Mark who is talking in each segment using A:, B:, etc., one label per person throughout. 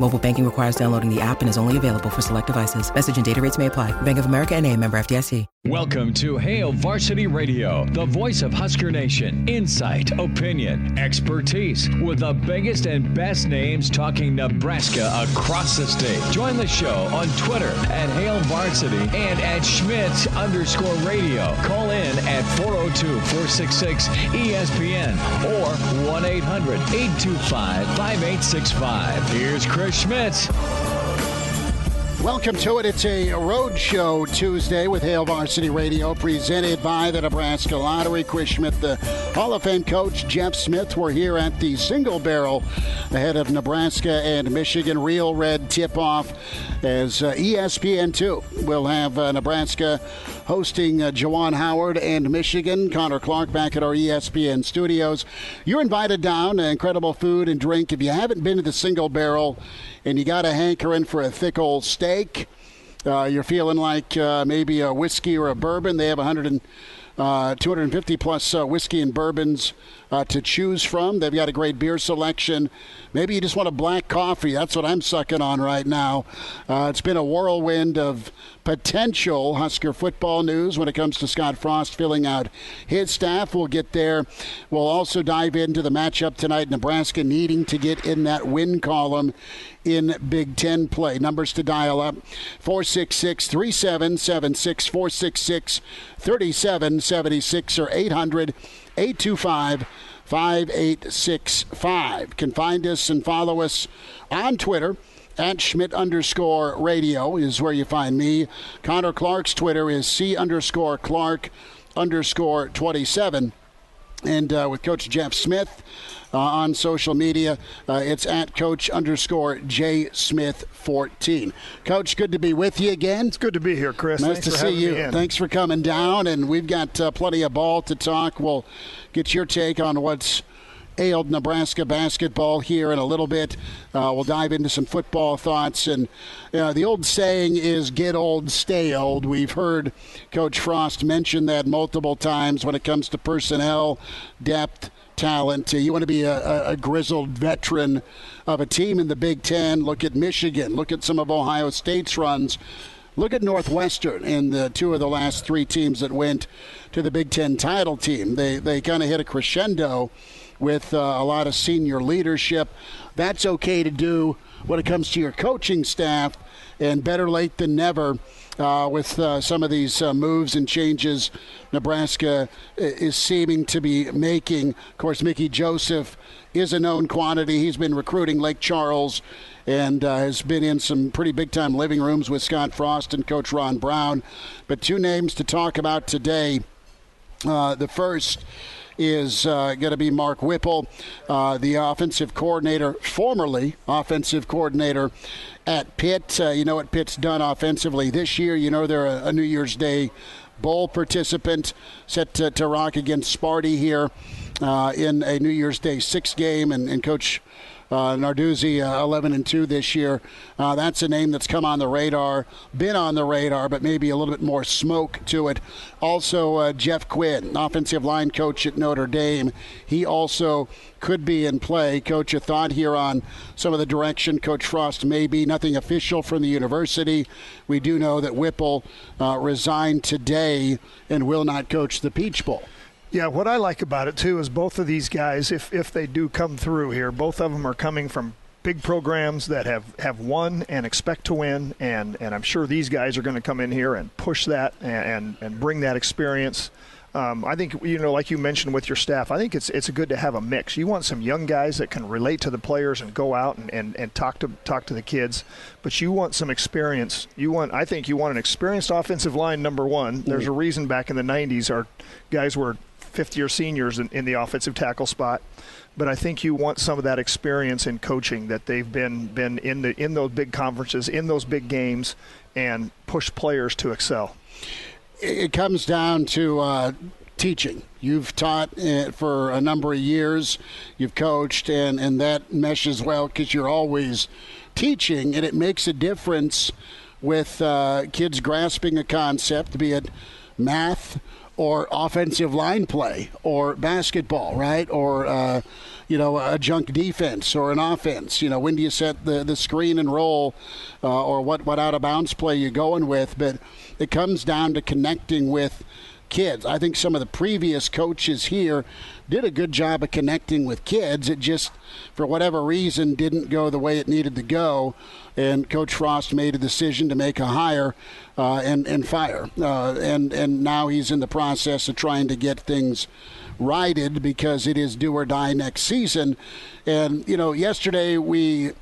A: Mobile banking requires downloading the app and is only available for select devices. Message and data rates may apply. Bank of America and a member FDIC.
B: Welcome to Hail Varsity Radio, the voice of Husker Nation. Insight, opinion, expertise, with the biggest and best names talking Nebraska across the state. Join the show on Twitter at Hail Varsity and at Schmitz underscore radio. Call in at 402-466-ESPN or 1-800-825-5865. Here's Chris Schmitz.
C: Welcome to it. It's a road show Tuesday with Hail Varsity Radio, presented by the Nebraska Lottery. Chris Schmitz, the Hall of Fame coach, Jeff Smith. We're here at the Single Barrel ahead of Nebraska and Michigan. Real Red tip off as uh, ESPN2 will have uh, Nebraska hosting uh, Juwan Howard and Michigan. Connor Clark back at our ESPN studios. You're invited down. Incredible food and drink. If you haven't been to the Single Barrel, and you got a hankering for a thick old steak. Uh, you're feeling like uh, maybe a whiskey or a bourbon. They have 100 and, uh, 250 plus uh, whiskey and bourbons uh, to choose from. They've got a great beer selection. Maybe you just want a black coffee. That's what I'm sucking on right now. Uh, it's been a whirlwind of potential Husker football news when it comes to Scott Frost filling out his staff. We'll get there. We'll also dive into the matchup tonight. Nebraska needing to get in that win column in Big Ten play. Numbers to dial up 466 3776 466 3776 or 800 825 5865. Can find us and follow us on Twitter at Schmitz underscore radio is where you find me. Connor Clark's Twitter is C underscore Clark underscore 27. And uh, with Coach Jeff Smith uh, on social media, uh, it's at Coach underscore J Smith 14. Coach, good to be with you again.
D: It's good to be here, Chris.
C: Nice
D: Thanks
C: to see you. Thanks for coming down. And we've got uh, plenty of ball to talk. We'll get your take on what's ailed Nebraska basketball here in a little bit. Uh, we'll dive into some football thoughts. And uh, the old saying is get old, stay old. We've heard Coach Frost mention that multiple times when it comes to personnel, depth, talent. You want to be a, a, a, grizzled veteran of a team in the Big Ten. Look at Michigan. Look at some of Ohio State's runs. Look at Northwestern and the two of the last three teams that went to the Big Ten title team. They, they kind of hit a crescendo with uh, a lot of senior leadership. That's okay to do when it comes to your coaching staff, and better late than never. Uh, with uh, some of these uh, moves and changes Nebraska is seeming to be making. Of course, Mickey Joseph is a known quantity. He's been recruiting Lake Charles and uh, has been in some pretty big time living rooms with Scott Frost and Coach Ron Brown. But two names to talk about today. Uh, the first is uh, going to be Mark Whipple, uh, the offensive coordinator, formerly offensive coordinator at Pitt. Uh, you know what Pitt's done offensively this year. You know they're a, a New Year's Day Bowl participant, set to, to rock against Sparty here uh, in a New Year's Day six game, and, and Coach uh, Narduzzi, uh, 11 and 2 this year. Uh, that's a name that's come on the radar, been on the radar, but maybe a little bit more smoke to it. Also, uh, Jeff Quinn, offensive line coach at Notre Dame. He also could be in play. Coach, a thought here on some of the direction Coach Frost may be. Nothing official from the university. We do know that Whipple uh, resigned today and will not coach the Peach Bowl.
D: Yeah, what I like about it too is both of these guys, if if they do come through here, both of them are coming from big programs that have, have won and expect to win, and, and I'm sure these guys are going to come in here and push that and, and, and bring that experience. Um, I think you know, like you mentioned with your staff, I think it's it's good to have a mix. You want some young guys that can relate to the players and go out and, and, and talk to talk to the kids, but you want some experience. You want I think you want an experienced offensive line number one. There's a reason back in the '90s our guys were fifth year seniors in, in the offensive tackle spot. But I think you want some of that experience in coaching that they've been been in the in those big conferences, in those big games, and push players to excel.
C: it comes down to uh, teaching. You've taught uh, for a number of years, you've coached, and, and that meshes well because you're always teaching, and it makes a difference with uh, kids grasping a concept, be it math or offensive line play or basketball, right? Or, uh, you know, a junk defense or an offense. You know, when do you set the, the screen and roll uh, or what, what out of bounds play you're going with? But it comes down to connecting with kids. I think some of the previous coaches here did a good job of connecting with kids. It just, for whatever reason, didn't go the way it needed to go. And Coach Frost made a decision to make a hire uh, and, and fire. Uh, and, and now he's in the process of trying to get things righted because it is do or die next season. And, you know, yesterday we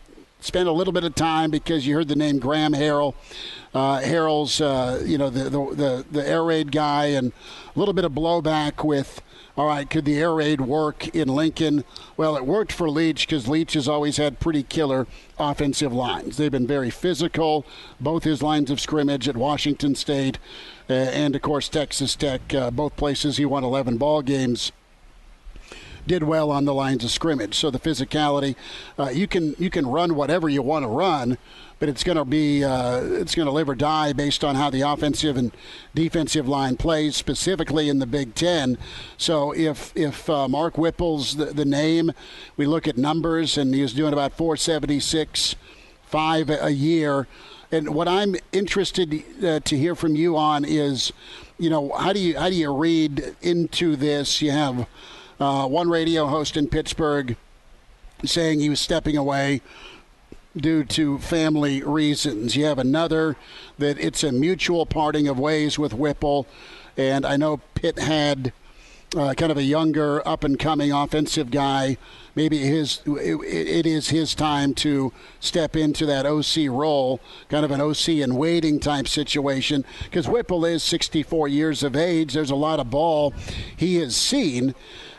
C: spent a little bit of time because you heard the name Graham Harrell. Uh, Harrell's, uh, you know, the, the, the, the air raid guy, and a little bit of blowback with, all right, could the air raid work in Lincoln? Well, it worked for Leach because Leach has always had pretty killer offensive lines. They've been very physical, both his lines of scrimmage at Washington State uh, and, of course, Texas Tech, uh, both places he won 11 ball games did well on the lines of scrimmage. So the physicality, uh, you can you can run whatever you want to run, but it's going to be uh, it's going to live or die based on how the offensive and defensive line plays, specifically in the Big Ten. So if if uh, Mark Whipple's the, the name, we look at numbers, and he was doing about 476, five a year. And what I'm interested uh, to hear from you on is, you know, how do you how do you read into this? You have uh, one radio host in Pittsburgh saying he was stepping away due to family reasons. You have another that it's a mutual parting of ways with Whipple. And I know Pitt had uh, kind of a younger, up and coming offensive guy. Maybe his it, it is his time to step into that OC role, kind of an OC and waiting type situation. Because Whipple is 64 years of age. There's a lot of ball he has seen.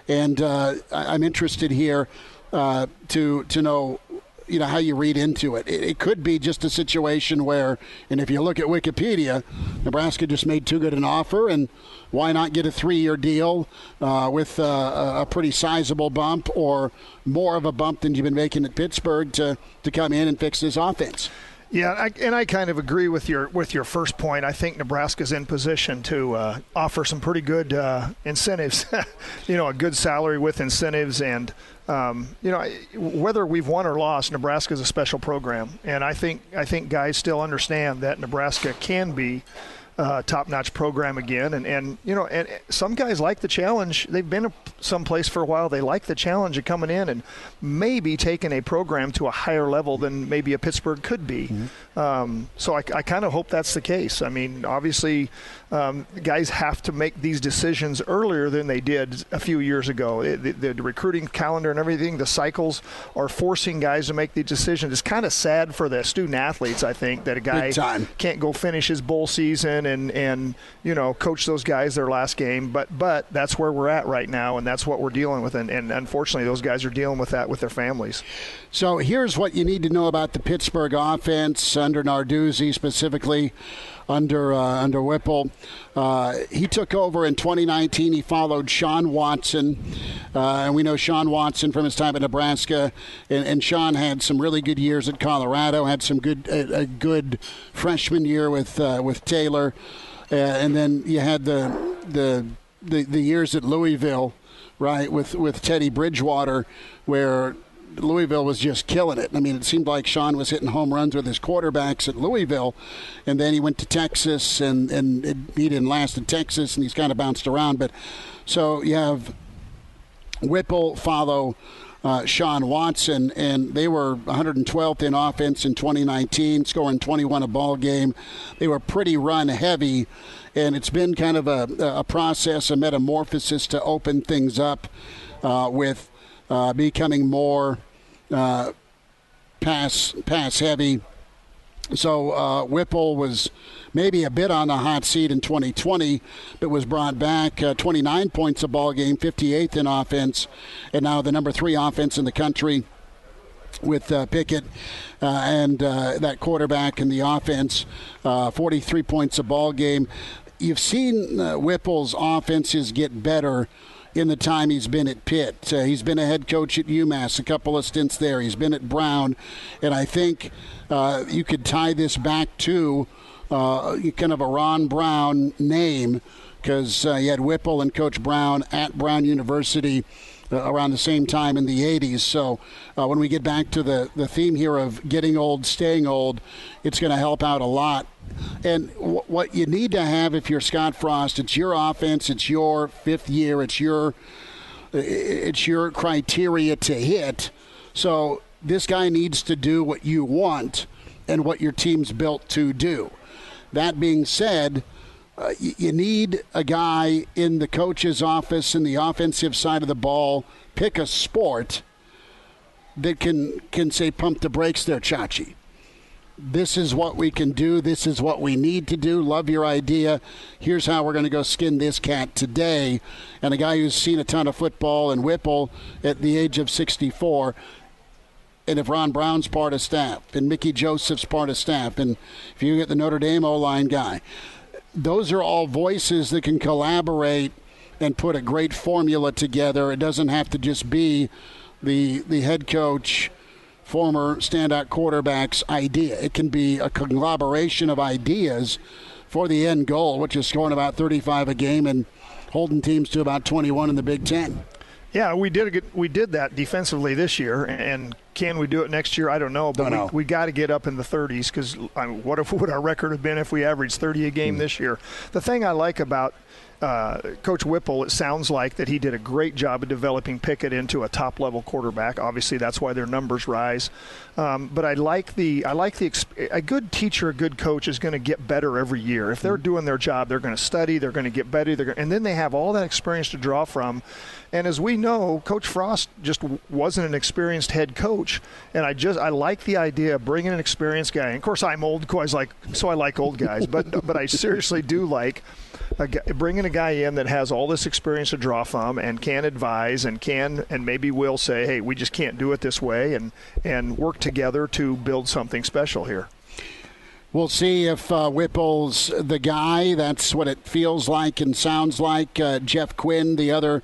C: And uh, I'm interested here uh, to to know you know how you read into it. it. it. could be just a situation where, and if you look at Wikipedia, Nebraska just made too good an offer, and why not get a three-year deal uh, with uh, a pretty sizable bump or more of a bump than you've been making at Pittsburgh to to come in and fix this offense.
D: Yeah, I, and I kind of agree with your with your first point. I think Nebraska's in position to uh, offer some pretty good uh, incentives. you know, a good salary with incentives, and um, you know, whether we've won or lost, Nebraska's a special program, and I think I think guys still understand that Nebraska can be uh, top-notch program again. And, and you know, and some guys like the challenge. They've been someplace for a while. They like the challenge of coming in and maybe taking a program to a higher level than maybe a Pittsburgh could be. Mm-hmm. Um, so I, I kind of hope that's the case. I mean, obviously, um, guys have to make these decisions earlier than they did a few years ago. It, the, the, recruiting calendar and everything, the cycles are forcing guys to make these decisions. It's kind of sad for the student athletes, I think, that a guy can't go finish his bowl season and, and you know coach those guys their last game. But but that's where we're at right now, and that's what we're dealing with. And, and unfortunately, those guys are dealing with that with their families.
C: So here's what you need to know about the Pittsburgh offense under Narduzzi specifically under uh, under Whipple. Uh, he took over in 2019. He followed Shawn Watson, uh, and we know Shawn Watson from his time at Nebraska. And, and Shawn had some really good years at Colorado. Had some good a, good freshman year with uh, with Taylor, uh, and then you had the the the, the years at Louisville, right, with with Teddy Bridgewater, where Louisville was just killing it. I mean, it seemed like Shawn was hitting home runs with his quarterbacks at Louisville, and then he went to Texas, and and it, he didn't last in Texas, and he's kind of bounced around. But so you have Whipple follow. Uh, Shawn Watson, and they were 112th in offense in 2019, scoring 21 a ball game. They were pretty run heavy, and it's been kind of a, a process, a metamorphosis to open things up uh, with uh, becoming more uh, pass pass heavy. So uh, Whipple was maybe a bit on the hot seat in 2020, but was brought back uh, 29 points a ball game, 58th in offense, and now the number three offense in the country with uh, Pickett uh, and uh, that quarterback in the offense, uh, 43 points a ball game you've seen uh, Whipple's offenses get better in the time he's been at Pitt. Uh, he's been a head coach at UMass, a couple of stints there. He's been at Brown, and I think uh, you could tie this back to uh, kind of a Ron Brown name because uh, you had Whipple and Coach Brown at Brown University. Uh, around the same time in the 80s. So uh, when we get back to the, the theme here of getting old, staying old, it's going to help out a lot. And w- what you need to have if you're Scott Frost, it's your offense, it's your fifth year, it's your it's your criteria to hit. So this guy needs to do what you want and what your team's built to do. That being said, uh, you, you need a guy in the coach's office in the offensive side of the ball. Pick a sport that can can say pump the brakes there, Chachi. This is what we can do. This is what we need to do. Love your idea. Here's how we're going to go skin this cat today. And a guy who's seen a ton of football and Whipple at the age of 64 and if Ron Brown's part of staff, and Mickey Joseph's part of staff, and if you get the Notre Dame O line guy, those are all voices that can collaborate and put a great formula together. It doesn't have to just be the the head coach, former standout quarterback's idea. It can be a collaboration of ideas for the end goal, which is scoring about 35 a game and holding teams to about 21 in the Big Ten.
D: Yeah, we did we did that defensively this year, and can we do it next year? I don't know, but don't know. we, we got to get up in the 30s because I mean, what if would our record have been if we averaged 30 a game mm. this year? The thing I like about uh, Coach Whipple, it sounds like that he did a great job of developing Pickett into a top level quarterback. Obviously, that's why their numbers rise. Um, but I like the I like the a good teacher, a good coach is going to get better every year. If they're mm. doing their job, they're going to study, they're going to get better, they're and then they have all that experience to draw from. And as we know, Coach Frost just wasn't an experienced head coach, and I just I like the idea of bringing an experienced guy. And of course, I'm old, so I like so I like old guys, but but I seriously do like a, bringing a guy in that has all this experience to draw from and can advise and can and maybe will say, hey, we just can't do it this way, and and work together to build something special here.
C: We'll see if uh, Whipple's the guy. That's what it feels like and sounds like. Uh, Jeff Quinn, the other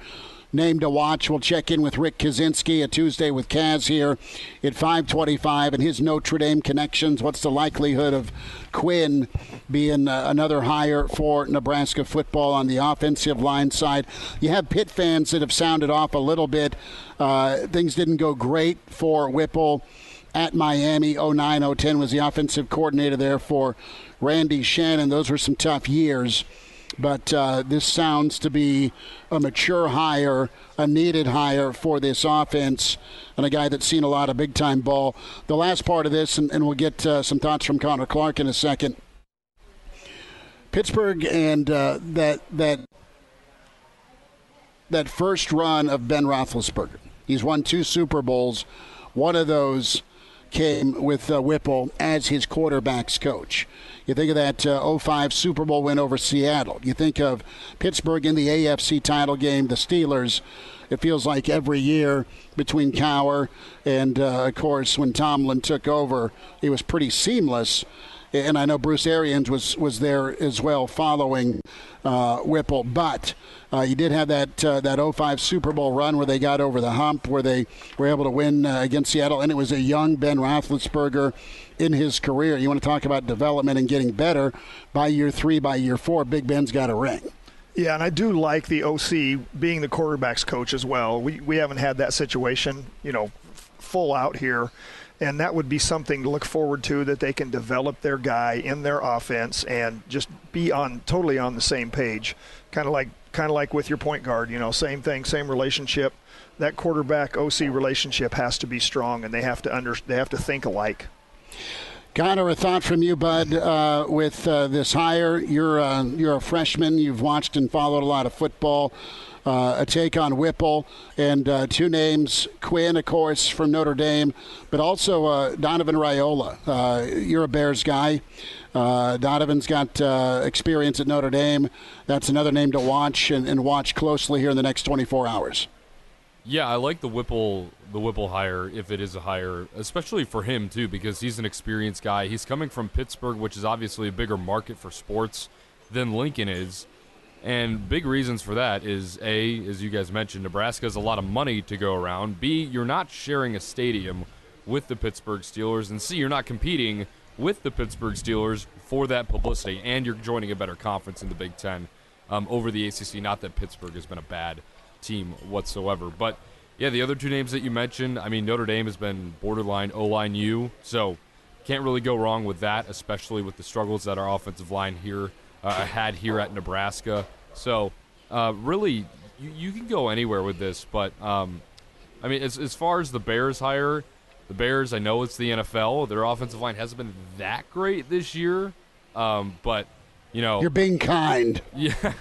C: name to watch. We'll check in with Rick Kaczenski a Tuesday with Kaz here at 525 and his Notre Dame connections. What's the likelihood of Quinn being uh, another hire for Nebraska football on the offensive line side? You have Pitt fans that have sounded off a little bit. Uh, things didn't go great for Whipple at Miami. 09 010 was the offensive coordinator there for Randy Shannon. Those were some tough years. But uh, this sounds to be a mature hire, a needed hire for this offense, and a guy that's seen a lot of big time ball. The last part of this, and, and we'll get uh, some thoughts from Connor Clark in a second. Pittsburgh and uh, that that that first run of Ben Roethlisberger. He's won two Super Bowls. One of those came with uh, Whipple as his quarterbacks coach. You think of that uh, 05 Super Bowl win over Seattle. You think of Pittsburgh in the AFC title game, the Steelers. It feels like every year between Cowher and, uh, of course, when Tomlin took over, it was pretty seamless and I know Bruce Arians was was there as well following uh, Whipple. But uh, you did have that uh, that 05 Super Bowl run where they got over the hump, where they were able to win uh, against Seattle, and it was a young Ben Roethlisberger in his career. You want to talk about development and getting better by year three, by year four, Big Ben's got a ring.
D: Yeah, and I do like the OC being the quarterback's coach as well. We we haven't had that situation, you know, full out here and that would be something to look forward to that they can develop their guy in their offense and just be on totally on the same page kind of like kind of like with your point guard you know same thing same relationship that quarterback OC relationship has to be strong and they have to under they have to think alike
C: Connor, a thought from you, bud, uh, with uh, this hire. You're uh, you're a freshman. You've watched and followed a lot of football uh, a take on Whipple, and uh, two names Quinn, of course, from Notre Dame, but also Donovan Raiola. You're a Bears guy. Donovan's got experience at Notre Dame. That's another name to watch and, and watch closely here in the next 24 hours.
E: Yeah, I like the Whipple the Whipple hire if it is a hire, especially for him too, because he's an experienced guy. He's coming from Pittsburgh, which is obviously a bigger market for sports than Lincoln is. And big reasons for that is A, as you guys mentioned, Nebraska has a lot of money to go around. B, you're not sharing a stadium with the Pittsburgh Steelers. And C, you're not competing with the Pittsburgh Steelers for that publicity. And you're joining a better conference in the Big Ten um, over the ACC. Not that Pittsburgh has been a bad team whatsoever. But yeah, the other two names that you mentioned, I mean, Notre Dame has been borderline O line U. So can't really go wrong with that, especially with the struggles that our offensive line here uh, had here at Nebraska. So, uh, really, you, you, can go anywhere with this. But, um, I mean, as, as far as the Bears hire, the Bears, I know it's the NFL. Their offensive line hasn't been that great this year. Um, but, you know.
C: You're being kind.
E: Yeah.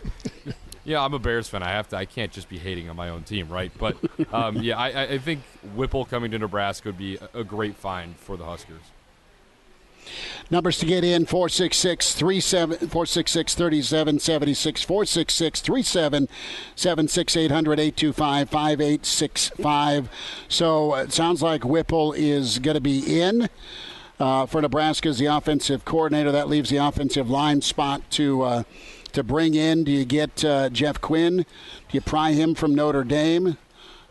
E: Yeah, I'm a Bears fan. I have to. I can't just be hating on my own team, right? But um, yeah, I, I, think Whipple coming to Nebraska would be a great find for the Huskers.
C: Numbers to get in 466 466 3776 466 3776 800 825 5865. So it sounds like Whipple is going to be in. Uh, for Nebraska as the offensive coordinator, that leaves the offensive line spot to uh, to bring in. Do you get uh, Jeff Quinn? Do you pry him from Notre Dame?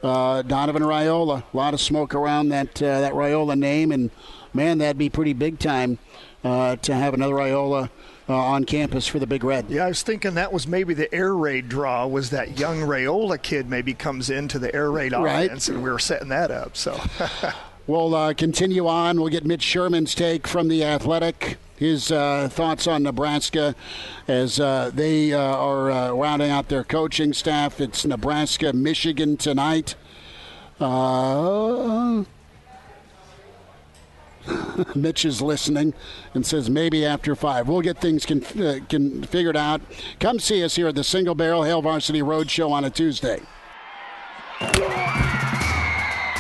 C: Uh, Donovan Raiola. A lot of smoke around that uh, that Raiola name, and man, that'd be pretty big time uh, to have another Raiola uh, on campus for the Big Red.
D: Yeah, I was thinking that was maybe the air raid draw. Was that young Raiola kid maybe comes into the air raid audience, right. and we were setting that up. So.
C: we'll uh, continue on. We'll get Mitch Sherman's take from the Athletic. His uh, thoughts on Nebraska as uh, they uh, are uh, rounding out their coaching staff. It's Nebraska, Michigan tonight. Uh, Mitch is listening and says maybe after five. We'll get things can, uh, can figured out. Come see us here at the Single Barrel Hail Varsity Road Show on a Tuesday.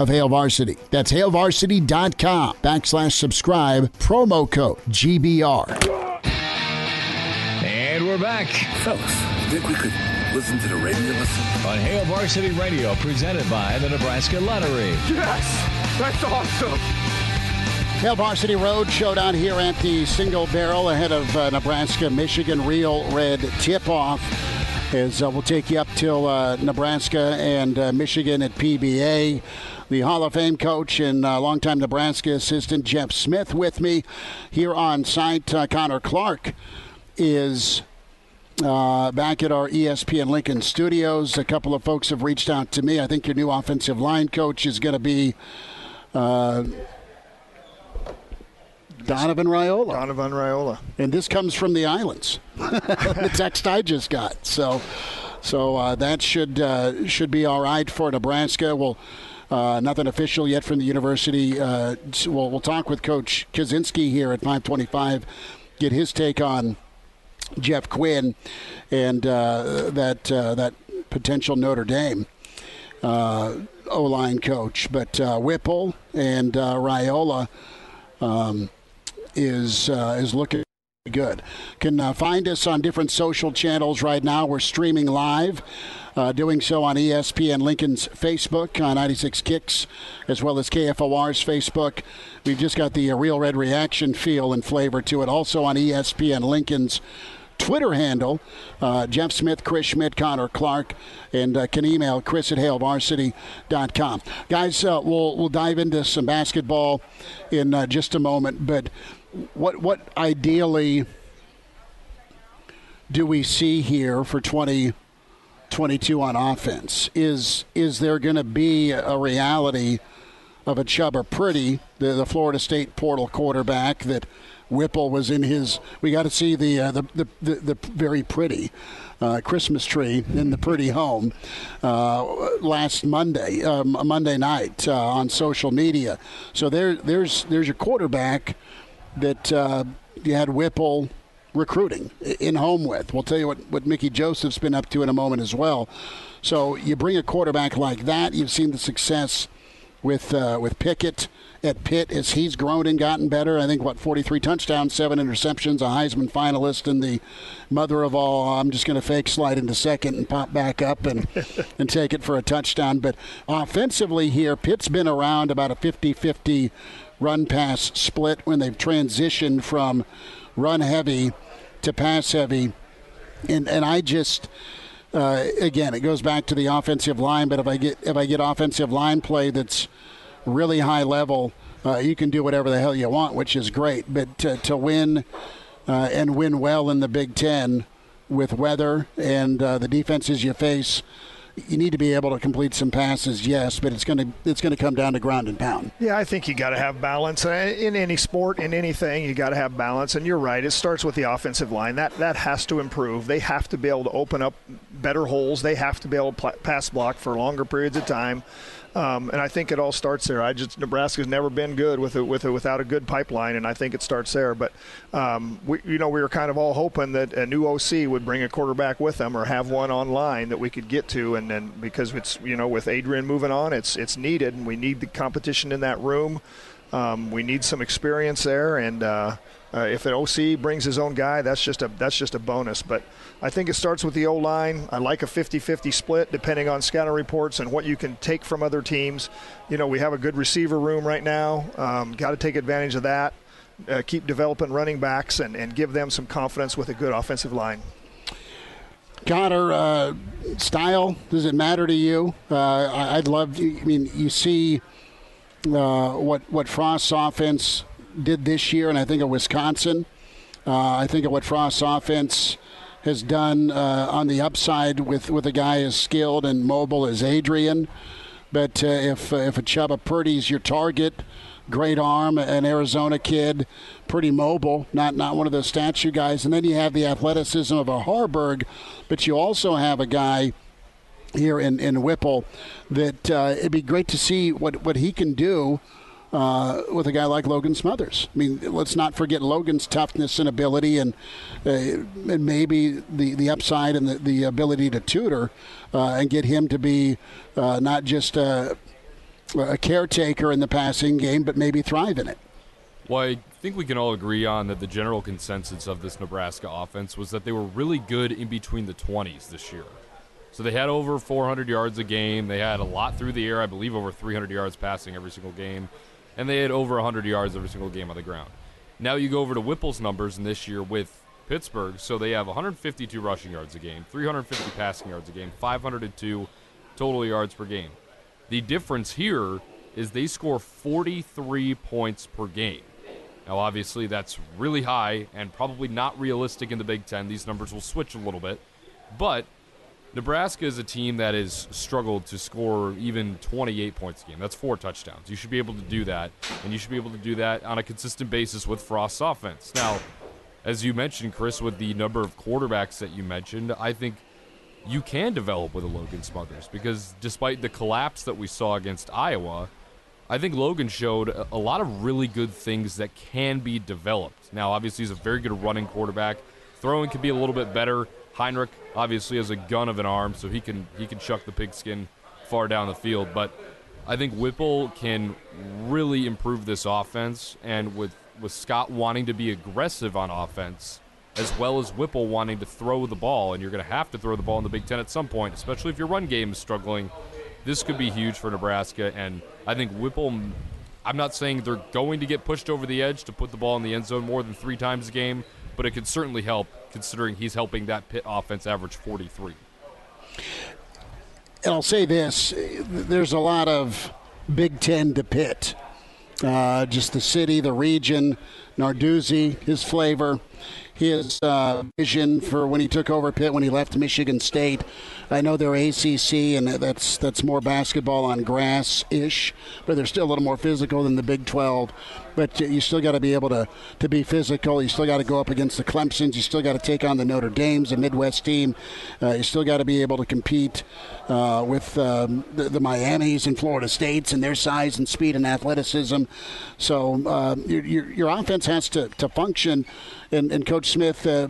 C: of Hail Varsity. That's hailvarsity.com backslash subscribe, promo code GBR.
B: And we're back.
F: Fellas, think we could listen to the radio listen?
B: On Hail Varsity Radio, presented by the Nebraska Lottery.
F: Yes! That's awesome!
C: Hail Varsity Road showdown here at the single barrel ahead of uh, Nebraska Michigan Real Red tip off. As uh, we'll take you up till uh, Nebraska and uh, Michigan at PBA the Hall of Fame coach and uh, longtime Nebraska assistant Jeff Smith with me here on site. Uh, Connor Clark is uh, back at our ESPN Lincoln studios. A couple of folks have reached out to me. I think your new offensive line coach is going to be. Uh, Donovan Raiola.
D: Donovan Raiola.
C: And this comes from the islands. the text I just got. So, so uh, that should uh, should be all right for Nebraska. Well, uh, nothing official yet from the university. Uh, we'll, we'll talk with Coach Kaczenski here at 525, get his take on Jeff Quinn and uh, that uh, that potential Notre Dame uh, O line coach. But uh, Whipple and Raiola um, is is looking good. Can uh, find us on different social channels right now. We're streaming live, uh, doing so on ESPN Lincoln's Facebook on 96 Kicks, as well as KFOR's Facebook. We've just got the uh, Real Red Reaction feel and flavor to it. Also on ESPN Lincoln's Twitter handle, uh, Jeff Smith, Chris Schmitz, Connor Clark, and uh, can email chris at hailvarsity.com. Guys, uh, we'll, we'll dive into some basketball in uh, just a moment, but what what ideally do we see here for 2022 on offense? Is is there going to be a reality of a Chubba Purdy, the, the Florida State portal quarterback that Whipple was in his. We got to see the, uh, the, the, the the very pretty uh, Christmas tree in the pretty home uh, last Monday, um, Monday night uh, on social media. So there, there's there's your quarterback that uh, you had Whipple recruiting in home with. We'll tell you what, what Mickey Joseph's been up to in a moment as well. So you bring a quarterback like that. You've seen the success with uh, with Pickett at Pitt as he's grown and gotten better. I think what 43 touchdowns, seven interceptions, a Heisman finalist, and the mother of all. I'm just going to fake slide into second and pop back up and and take it for a touchdown. But offensively here, Pitt's been around about a 50-50 run pass split when they've transitioned from run heavy to pass heavy, and and I just. Uh, again, it goes back to the offensive line. But if I get if I get offensive line play that's really high level, uh, you can do whatever the hell you want, which is great. But to, to win uh, and win well in the Big Ten with weather and uh, the defenses you face, you need to be able to complete some passes, yes, but it's going to it's going to come down to ground and pound.
D: Yeah, I think you got to have balance uh, in any sport, in anything. You got to have balance, and you're right. It starts with the offensive line. That that has to improve. They have to be able to open up better holes. They have to be able to pass block for longer periods of time. Um, and I think it all starts there. I just Nebraska's never been good with it, with it, without a good pipeline, and I think it starts there. But um, we, you know, we were kind of all hoping that a new OC would bring a quarterback with them or have one online that we could get to, and then because it's you know with Adrian moving on, it's it's needed, and we need the competition in that room. Um, we need some experience there, and uh, uh, if an OC brings his own guy, that's just a that's just a bonus. But I think it starts with the O line. I like a 50 50 split depending on scouting reports and what you can take from other teams. You know, we have a good receiver room right now. Um, Got to take advantage of that. Uh, keep developing running backs and, and give them some confidence with a good offensive line.
C: Connor, uh, style, does it matter to you? Uh, I'd love, to, I mean, you see uh, what, what Frost's offense did this year, and I think of Wisconsin. Uh, I think of what Frost's offense has done uh, on the upside with, with a guy as skilled and mobile as Adrian. But uh, if uh, if a Chubba Purdy's your target, great arm, an Arizona kid, pretty mobile, not not one of those statue guys, and then you have the athleticism of a Haarberg, but you also have a guy here in, in Whipple that uh, it'd be great to see what, what he can do uh, with a guy like Logan Smothers. I mean, let's not forget Logan's toughness and ability, and uh, and maybe the, the upside and the, the ability to tutor uh, and get him to be uh, not just a, a caretaker in the passing game, but maybe thrive in it.
E: Well, I think we can all agree on that the general consensus of this Nebraska offense was that they were really good in between the 20s this year. So they had over 400 yards a game. They had a lot through the air, I believe over 300 yards passing every single game and they had over 100 yards every single game on the ground. Now you go over to Whipple's numbers in this year with Pittsburgh, so they have 152 rushing yards a game, 350 passing yards a game, 502 total yards per game. The difference here is they score 43 points per game. Now, obviously, that's really high and probably not realistic in the Big Ten. These numbers will switch a little bit, but Nebraska is a team that has struggled to score even 28 points a game. That's four touchdowns. You should be able to do that, and you should be able to do that on a consistent basis with Frost's offense. Now, as you mentioned, Chris, with the number of quarterbacks that you mentioned, I think you can develop with a Logan Smothers because despite the collapse that we saw against Iowa, I think Logan showed a lot of really good things that can be developed. Now, obviously, he's a very good running quarterback. Throwing can be a little bit better. Heinrich obviously has a gun of an arm, so he can he can chuck the pigskin far down the field. But I think Whipple can really improve this offense, and with with Scott wanting to be aggressive on offense, as well as Whipple wanting to throw the ball, and you're going to have to throw the ball in the Big Ten at some point, especially if your run game is struggling. This could be huge for Nebraska, and I think Whipple. I'm not saying they're going to get pushed over the edge to put the ball in the end zone more than three times a game, but it could certainly help considering he's helping that Pitt offense average 43.
C: And I'll say this there's a lot of Big Ten to Pitt. Uh, just the city, the region, Narduzzi, his flavor. his uh, vision for when he took over Pitt when he left Michigan State. I know they're ACC and that's that's more basketball on grass ish, but they're still a little more physical than the Big 12. But you still got to be able to to be physical. You still got to go up against the Clemson's. You still got to take on the Notre Dames, a Midwest team. Uh, you still got to be able to compete uh, with um, the, the Miami's and Florida States and their size and speed and athleticism. So uh, your, your, your offense has to, to function. And, and Coach Smith, uh,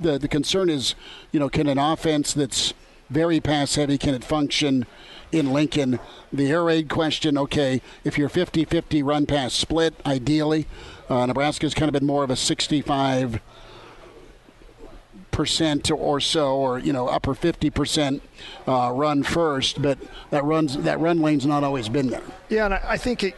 C: the the concern is, you know, can an offense that's very pass heavy can it function in Lincoln? The air raid question, okay, if you're 50 50 run pass split, ideally, uh, Nebraska's kind of been more of a 65 percent or so, or you know, upper 50 percent uh, run first, but that runs that run lane's not always been there.
D: Yeah, and I think it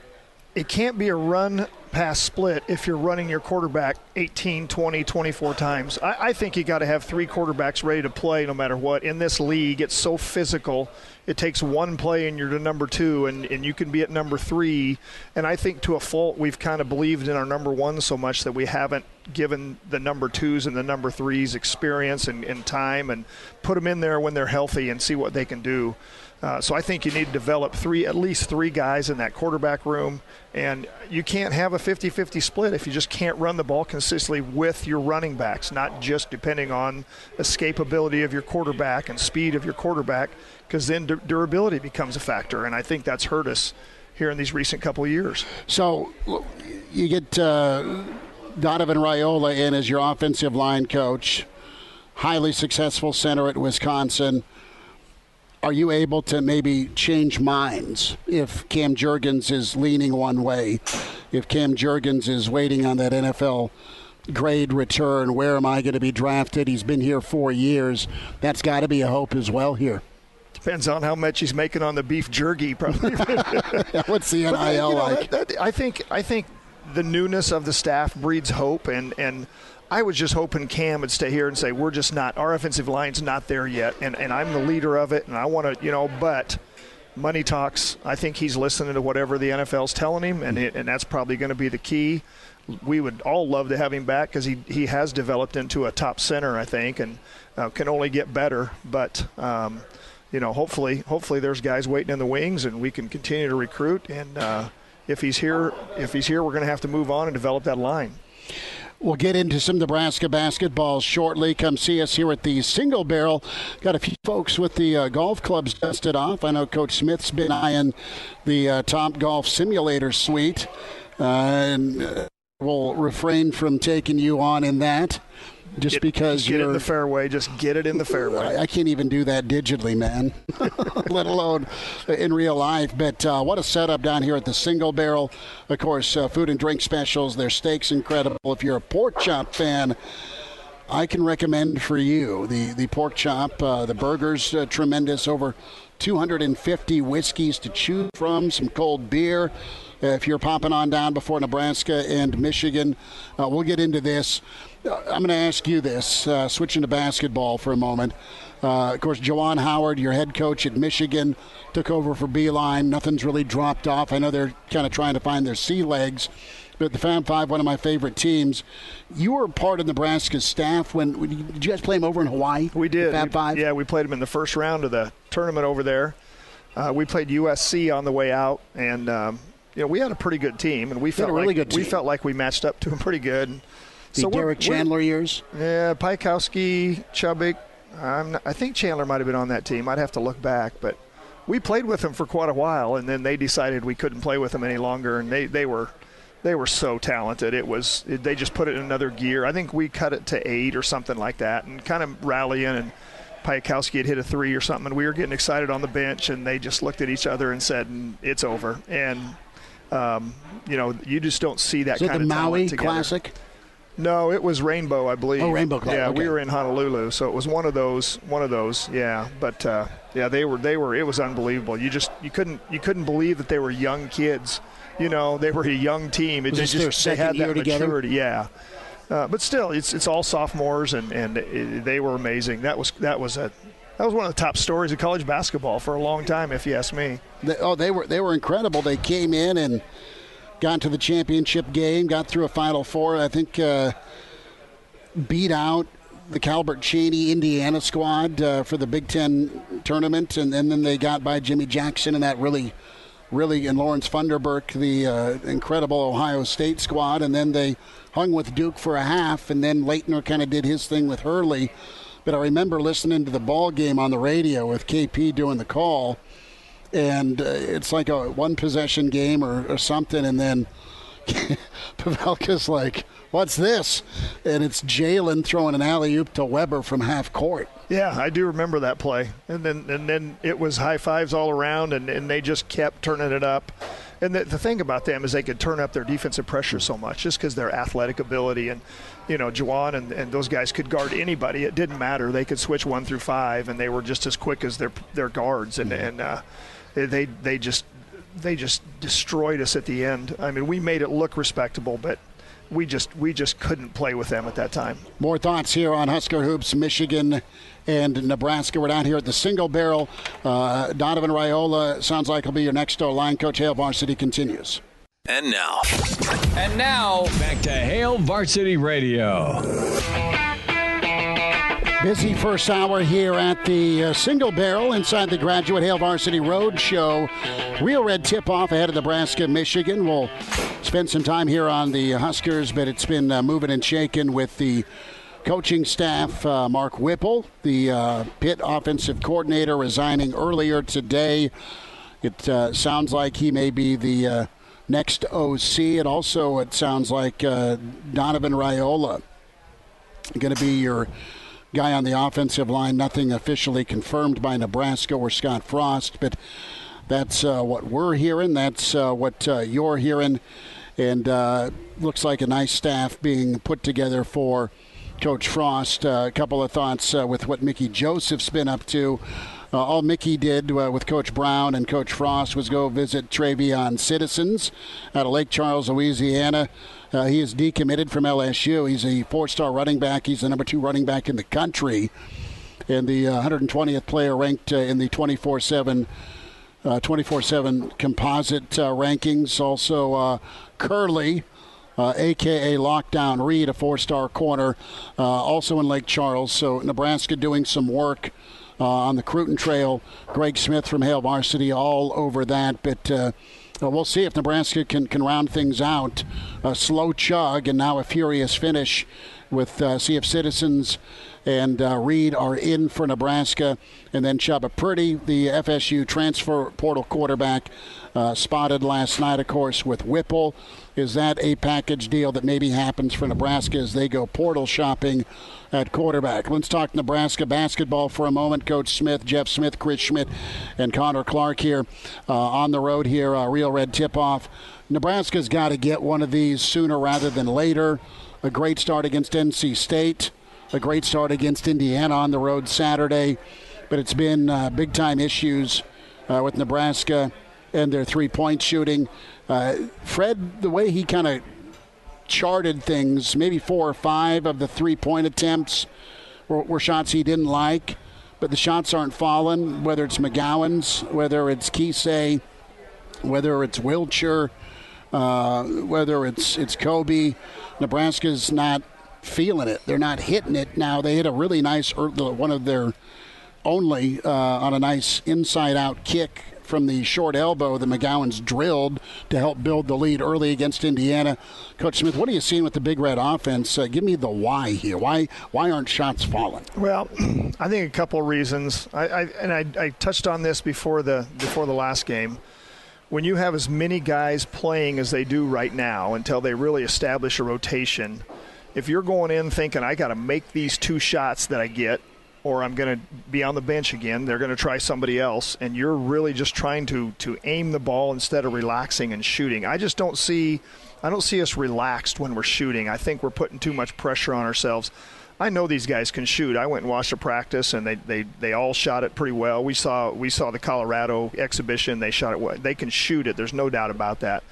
D: it can't be a run pass split if you're running your quarterback 18, 20, 24 times. I, I think you got to have three quarterbacks ready to play no matter what. In this league, it's so physical. It takes one play and you're to number two, and, and you can be at number three. And I think to a fault, we've kind of believed in our number one so much that we haven't given the number twos and the number threes experience and, and time and put them in there when they're healthy and see what they can do. Uh, so I think you need to develop three, at least three guys in that quarterback room, and you can't have a 50-50 split if you just can't run the ball consistently with your running backs, not just depending on escapability of your quarterback and speed of your quarterback, because then durability becomes a factor, and I think that's hurt us here in these recent couple of years.
C: So you get uh, Donovan Raiola in as your offensive line coach, highly successful center at Wisconsin are you able to maybe change minds if Cam Jurgens is leaning one way, if Cam Jurgens is waiting on that NFL grade return? Where am I going to be drafted? He's been here four years. That's got to be a hope as well here.
D: Depends on how much he's making on the beef jerky, probably.
C: What's the NIL but, you know, like?
D: That, that, I think I think the newness of the staff breeds hope, and and I was just hoping Cam would stay here and say, we're just not, our offensive line's not there yet. And, and I'm the leader of it, and I want to, you know, but money talks. I think he's listening to whatever the NFL's telling him, and, it, and that's probably going to be the key. We would all love to have him back because he, he has developed into a top center, I think, and uh, can only get better. But, um, you know, hopefully, hopefully there's guys waiting in the wings, and we can continue to recruit. And uh, if he's here, if he's here, we're going to have to move on and develop that line.
C: We'll get into some Nebraska basketball shortly. Come see us here at the Single Barrel. Got a few folks with the uh, golf clubs dusted off. I know Coach Smith's been eyeing the uh, Top Golf Simulator suite, uh, and uh, we'll refrain from taking you on in that just
D: get,
C: because
D: you're
C: it
D: in the fairway. Just get it in the fairway.
C: I, I can't even do that digitally, man, let alone in real life. But uh, what a setup down here at the Single Barrel. Of course, uh, food and drink specials. Their steaks incredible. If you're a pork chop fan. I can recommend for you the, the pork chop. Uh, the burgers uh, tremendous. Over 250 whiskeys to choose from. Some cold beer if you're popping on down before Nebraska and Michigan. Uh, we'll get into this. Uh, I'm going to ask you this, uh, switching to basketball for a moment. Of course, Juwan Howard, your head coach at Michigan, took over for Beilein. Nothing's really dropped off. I know they're kind of trying to find their sea legs. But the Fab Five, one of my favorite teams. You were part of Nebraska's staff when, did you guys play them over in Hawaii?
D: We did.
C: Fab Five.
D: Yeah, we played them in the first round of the tournament over there. Uh, we played USC on the way out, and um, you know we had a pretty good team, and we felt
C: really
D: like
C: good
D: we felt like we matched up to them pretty good.
C: The so Derek we're, Chandler we're, years.
D: Yeah, Piatkowski, Chubick. Not, i think Chandler might have been on that team. I'd have to look back, but we played with them for quite a while, and then they decided we couldn't play with them any longer, and they, they were they were so talented. It was it, they just put it in another gear. I think we cut it to eight or something like that, and kind of rallying and. Piatkowski had hit a three or something, and we were getting excited on the bench, and they just looked at each other and said, "It's over." And um, you know, you just don't see that
C: Is
D: kind
C: of Maui. Classic.
D: No, it was Rainbow, I believe.
C: Oh, Rainbow Club.
D: Yeah,
C: okay.
D: we were in Honolulu, so it was one of those. One of those. Yeah, but uh, yeah, they were. They were. It was unbelievable. You just you couldn't you couldn't believe that they were young kids. You know, they were a young team.
C: It was
D: just,
C: their second
D: they had
C: year
D: that
C: together?
D: maturity. Yeah. Uh, but still, it's it's all sophomores, and and it, they were amazing. That was that was a that was one of the top stories of college basketball for a long time, if you ask me.
C: They, oh, they were they were incredible. They came in and got to the championship game, got through a Final Four. I think uh, beat out the Calbert Cheaney Indiana squad uh, for the Big Ten tournament, and, and, then they got by Jimmy Jackson and that really, really, and Lawrence Funderburke, the uh, incredible Ohio State squad, and then they hung with Duke for a half, and then Laettner kind of did his thing with Hurley. But I remember listening to the ball game on the radio with KP doing the call, and uh, it's like a one possession game or, or something, and then Pavelka's like, "What's this?" And it's Jalen throwing an alley oop to Webber from half court.
D: Yeah, I do remember that play, and then and then it was high fives all around, and, and they just kept turning it up. And the, the thing about them is they could turn up their defensive pressure so much just because their athletic ability and you know Juwan and, and those guys could guard anybody. It didn't matter. They could switch one through five, and they were just as quick as their their guards, and and uh, they they just they just destroyed us at the end. I mean, we made it look respectable, but we just we just couldn't play with them at that time.
C: More thoughts here on Husker hoops, Michigan and Nebraska. We're down here at the single barrel. Uh, Donovan Raiola sounds like he'll be your next door line coach. Hail Varsity continues.
F: And now.
B: And now back to Hail Varsity Radio.
C: Busy first hour here at the uh, Single Barrel inside the Graduate Hail Varsity Road Show. Real Red tip off ahead of Nebraska, Michigan. We'll spend some time here on the Huskers, but it's been uh, moving and shaking with the coaching staff. Uh, Mark Whipple, the uh, Pitt offensive coordinator, resigning earlier today. It uh, sounds like he may be the uh, next OC. And also, it sounds like Donovan Raiola going to be your guy on the offensive line. Nothing officially confirmed by Nebraska or Scott Frost, but that's uh, what we're hearing. That's uh, what uh, you're hearing. And uh, looks like a nice staff being put together for Coach Frost. Uh, a couple of thoughts uh, with what Mickey Joseph's been up to. all Mickey did with Coach Brown and Coach Frost was go visit Travion Citizens out of Lake Charles, Louisiana. Uh, he is decommitted from LSU. He's a four star running back. He's the number two running back in the country and the uh, 120th player ranked uh, in the 24 7. Uh, 24 7 composite uh, rankings. Also, Curly, aka Lockdown Reed, a four star corner, also in Lake Charles. So, Nebraska doing some work on the Cruton Trail. Greg Smith from Hail Varsity all over that. But uh, we'll see if Nebraska can, can round things out. A slow chug and now a furious finish with uh, see if Citizens and uh, Reed are in for Nebraska. And then Chubba Purdy, the FSU transfer portal quarterback, uh, spotted last night, of course, with Whipple. Is that a package deal that maybe happens for Nebraska as they go portal shopping at quarterback? Let's talk Nebraska basketball for a moment. Coach Smith, Jeff Smith, Chris Schmitz, and Connor Clark here uh, on the road here. Uh, Real Red tip off. Nebraska's got to get one of these sooner rather than later. A great start against NC State, a great start against Indiana on the road Saturday, but it's been uh, big time issues uh, with Nebraska and their three point shooting. Uh, Fred, the way he kind of charted things, maybe four or five of the three point attempts were, were, shots he didn't like, but the shots aren't falling, whether it's McGowens, whether it's Keisei, whether it's Wilcher, uh, whether it's, it's Kobe. Nebraska's not feeling it. They're not hitting it. Now, they hit a really nice, one of their only uh, on a nice inside out kick from the short elbow that McGowens drilled to help build the lead early against Indiana. Coach Smith, what are you seeing with the Big Red offense? Uh, give me the why here. Why why aren't shots falling?
D: Well, I think a couple of reasons. I, I and I, I touched on this before the before the last game when you have as many guys playing as they do right now until they really establish a rotation, if you're going in thinking I got to make these two shots that I get or I'm going to be on the bench again. They're going to try somebody else, and you're really just trying to to aim the ball instead of relaxing and shooting. I just don't see, I don't see us relaxed when we're shooting. I think we're putting too much pressure on ourselves. I know these guys can shoot. I went and watched a practice, and they, they, they all shot it pretty well. We saw we saw the Colorado exhibition. They shot it. They can shoot it. There's no doubt about that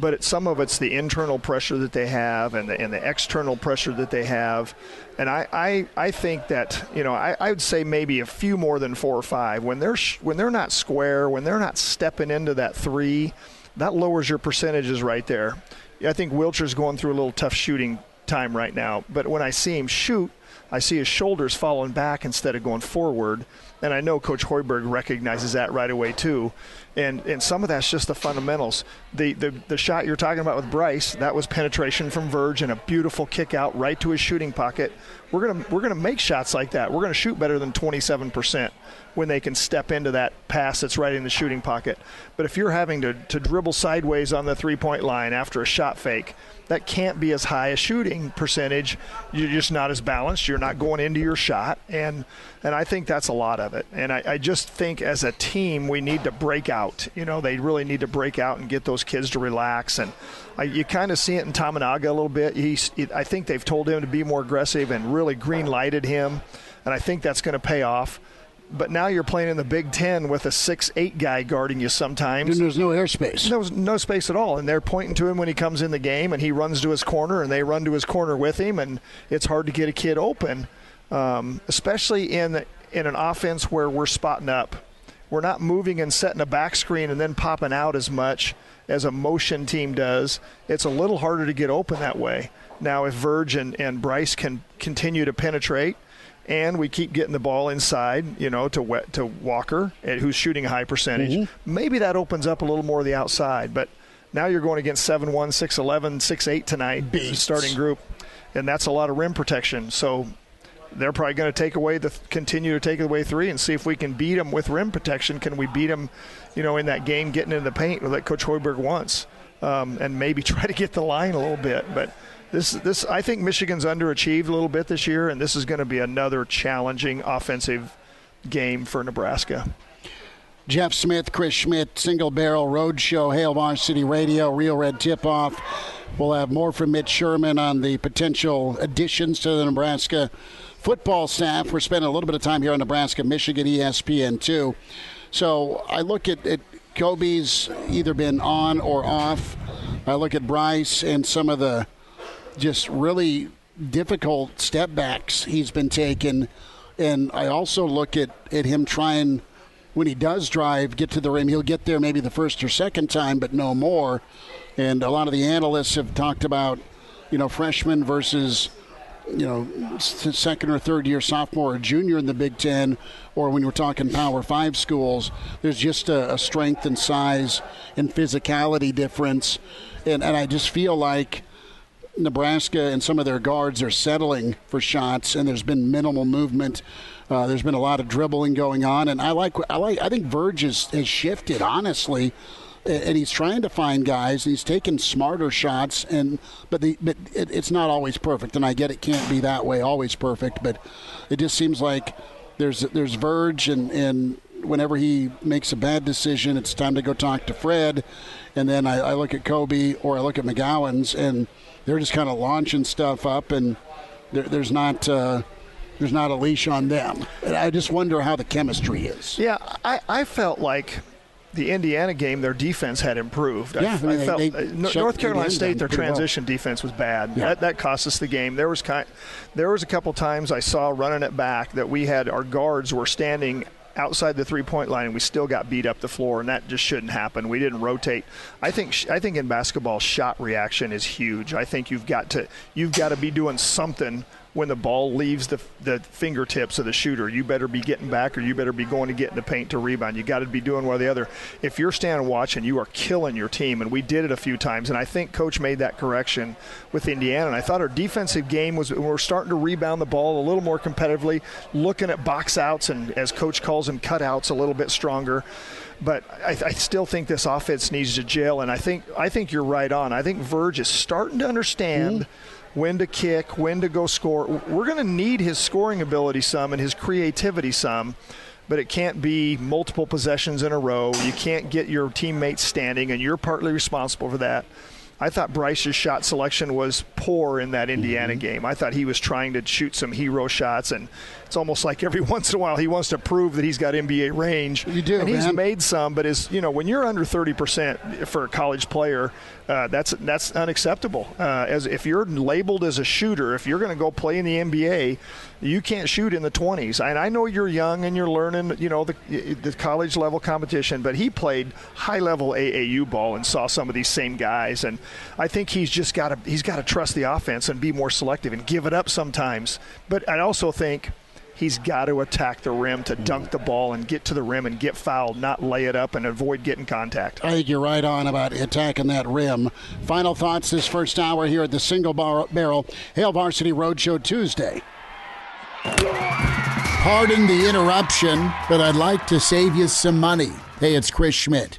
D: but it, some of it's the internal pressure that they have and the, and the external pressure that they have. And I, I, I think that, you know, I, I would say maybe a few more than four or five. When they're, when they're not square, when they're not stepping into that three, that lowers your percentages right there. I think Wilcher's going through a little tough shooting time right now. But when I see him shoot, I see his shoulders falling back instead of going forward. And I know Coach Hoiberg recognizes that right away too. And and some of that's just the fundamentals. The the, the shot you're talking about with Bryce, that was penetration from Verge and a beautiful kick out right to his shooting pocket. We're gonna we're gonna make shots like that. We're gonna shoot better than 27 percent when they can step into that pass that's right in the shooting pocket. But if you're having to, to dribble sideways on the three point line after a shot fake, that can't be as high a shooting percentage. You're just not as balanced. You're not going into your shot, and and I think that's a lot of it. And I, I just think as a team we need to break out. You know, they really need to break out and get those kids to relax. And I, you kind of see it in Tominaga a little bit. He's I think they've told him to be more aggressive and really green lighted him, and I think that's going to pay off but now you're playing in the Big Ten with a six-eight guy guarding you sometimes.
C: And there's no airspace.
D: There's no space at all, and they're pointing to him when he comes in the game, and he runs to his corner, and they run to his corner with him, and it's hard to get a kid open, um, especially in in an offense where we're spotting up. We're not moving and setting a back screen and then popping out as much as a motion team does. It's a little harder to get open that way. Now, if Verge and, and Bryce can continue to penetrate and we keep getting the ball inside, you know, to to Walker, eh, who's shooting a high percentage. Mm-hmm. Maybe that opens up a little more of the outside, but now you're going against 7 1, 6 11, 6 8 tonight, Beasts. starting group, and that's a lot of rim protection. So they're probably going to take away the continue to take away three and see if we can beat them with rim protection. Can we beat them, you know, in that game getting in the paint that Coach Hoiberg wants, um, and maybe try to get the line a little bit, but this this I think Michigan's underachieved a little bit this year, and this is going to be another challenging offensive game for Nebraska.
C: Jeff Smith, Chris Schmitz, Single Barrel Roadshow, Hail Varsity Radio, Real Red Tip Off. We'll have more from Mitch Sherman on the potential additions to the Nebraska football staff. We're spending a little bit of time here on Nebraska, Michigan, ESPN too. So I look at, at Kobe's either been on or off. I look at Bryce and some of the just really difficult step backs he's been taking. And I also look at, at him trying, when he does drive, get to the rim, he'll get there maybe the first or second time, but no more. And a lot of the analysts have talked about, you know, freshmen versus, you know, second or third year sophomore or junior in the Big Ten, or when we're talking Power Five schools, there's just a, a strength and size and physicality difference. And, and I just feel like Nebraska and some of their guards are settling for shots, and there's been minimal movement. Uh, there's been a lot of dribbling going on, and I like I like I think Verge has shifted honestly, and he's trying to find guys. He's taking smarter shots, and but the but it, it's not always perfect, and I get it can't be that way always perfect, but it just seems like there's there's Verge and and whenever he makes a bad decision, it's time to go talk to Fred, and then I, I look at Kobe or I look at McGowens, and they're just kind of launching stuff up, and there, there's not. Uh, there's not a leash on them. And I just wonder how the chemistry is.
D: Yeah, I, I felt like the Indiana game, their defense had improved.
C: Yeah, I, I, mean, I felt
D: they, they uh, North Carolina State, their transition well. defense was bad. Yeah. That, that cost us the game. There was kind, there was a couple times I saw running it back that we had our guards were standing outside the three point line and we still got beat up the floor and that just shouldn't happen. We didn't rotate. I think I think in basketball shot reaction is huge. I think you've got to you've got to be doing something when the ball leaves the, the fingertips of the shooter. You better be getting back or you better be going to get in the paint to rebound. You got to be doing one or the other. If you're standing watching, you are killing your team, and we did it a few times. And I think Coach made that correction with Indiana. And I thought our defensive game was we're starting to rebound the ball a little more competitively, looking at box outs and, as Coach calls them, cutouts a little bit stronger but I, I, still think this offense needs to gel. And I think I think you're right on. I think Verge is starting to understand. Mm-hmm when to kick, when to go score. We're going to need his scoring ability some and his creativity some, but it can't be multiple possessions in a row. You can't get your teammates standing, and you're partly responsible for that. I thought Bryce's shot selection was poor in that Indiana mm-hmm. game. I thought he was trying to shoot some hero shots, and it's almost like every once in a while he wants to prove that he's got NBA range.
C: You do,
D: and
C: he's
D: made some, but is you know when you're under 30 percent for a college player, uh, that's that's unacceptable. Uh, as if you're labeled as a shooter, if you're going to go play in the NBA, you can't shoot in the 20s. And I know you're young and you're learning, you know, the, the college level competition, but he played high level AAU ball and saw some of these same guys. And I think he's just got to he's got to trust the offense and be more selective and give it up sometimes. But I also think he's got to attack the rim to dunk the ball and get to the rim and get fouled, not lay it up and avoid getting contact.
C: I think you're right on about attacking that rim. Final thoughts this first hour here at the Single Barrel Hail Varsity Roadshow Tuesday. Pardon the interruption, but I'd like to save you some money. Hey, it's Chris Schmitz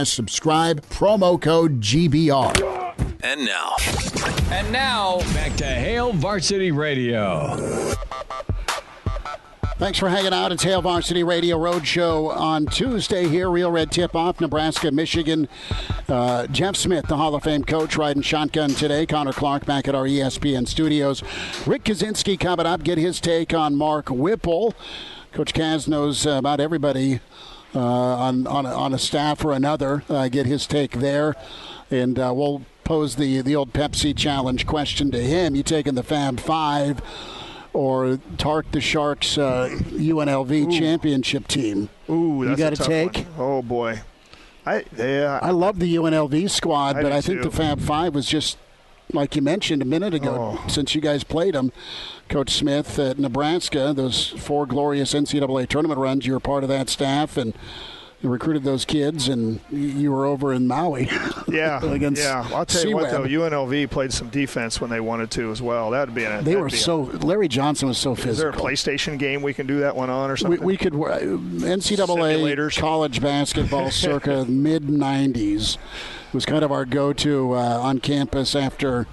C: subscribe, promo code GBR.
F: And now,
B: And now, back to Hail Varsity Radio.
C: Thanks for hanging out. It's Hail Varsity Radio Roadshow on Tuesday here. Real Red tip off Nebraska, Michigan. Uh, Jeff Smith, the Hall of Fame coach, riding shotgun today. Connor Clark back at our ESPN studios. Rick Kaczenski coming up. Get his take on Mark Whipple. Coach Kaz knows uh, about everybody on, on, a, on a staff or another. Uh, get his take there. And uh, we'll pose the, the old Pepsi challenge question to him. You taking the Fab Five? or Tark the Sharks uh, UNLV championship team.
D: Ooh, that's
C: you got to
D: tough
C: take.
D: one. Oh boy, I yeah.
C: I love the UNLV squad,
D: I
C: but I think
D: too.
C: the Fab Five was just like you mentioned a minute ago.
D: Oh.
C: Since you guys played them, Coach Smith at Nebraska, those four glorious NCAA tournament runs, you were part of that staff and. Recruited those kids, and you were over in Maui.
D: Yeah,
C: against
D: yeah. I'll tell you what, though, UNLV played some defense when they wanted to as well. That would be a.
C: They were
D: be a-
C: so. Larry Johnson was so physical.
D: Is there a. PlayStation game we can do that one on or something?
C: we could uh, NCAA college basketball circa mid '90s was kind of our go-to uh, on campus after.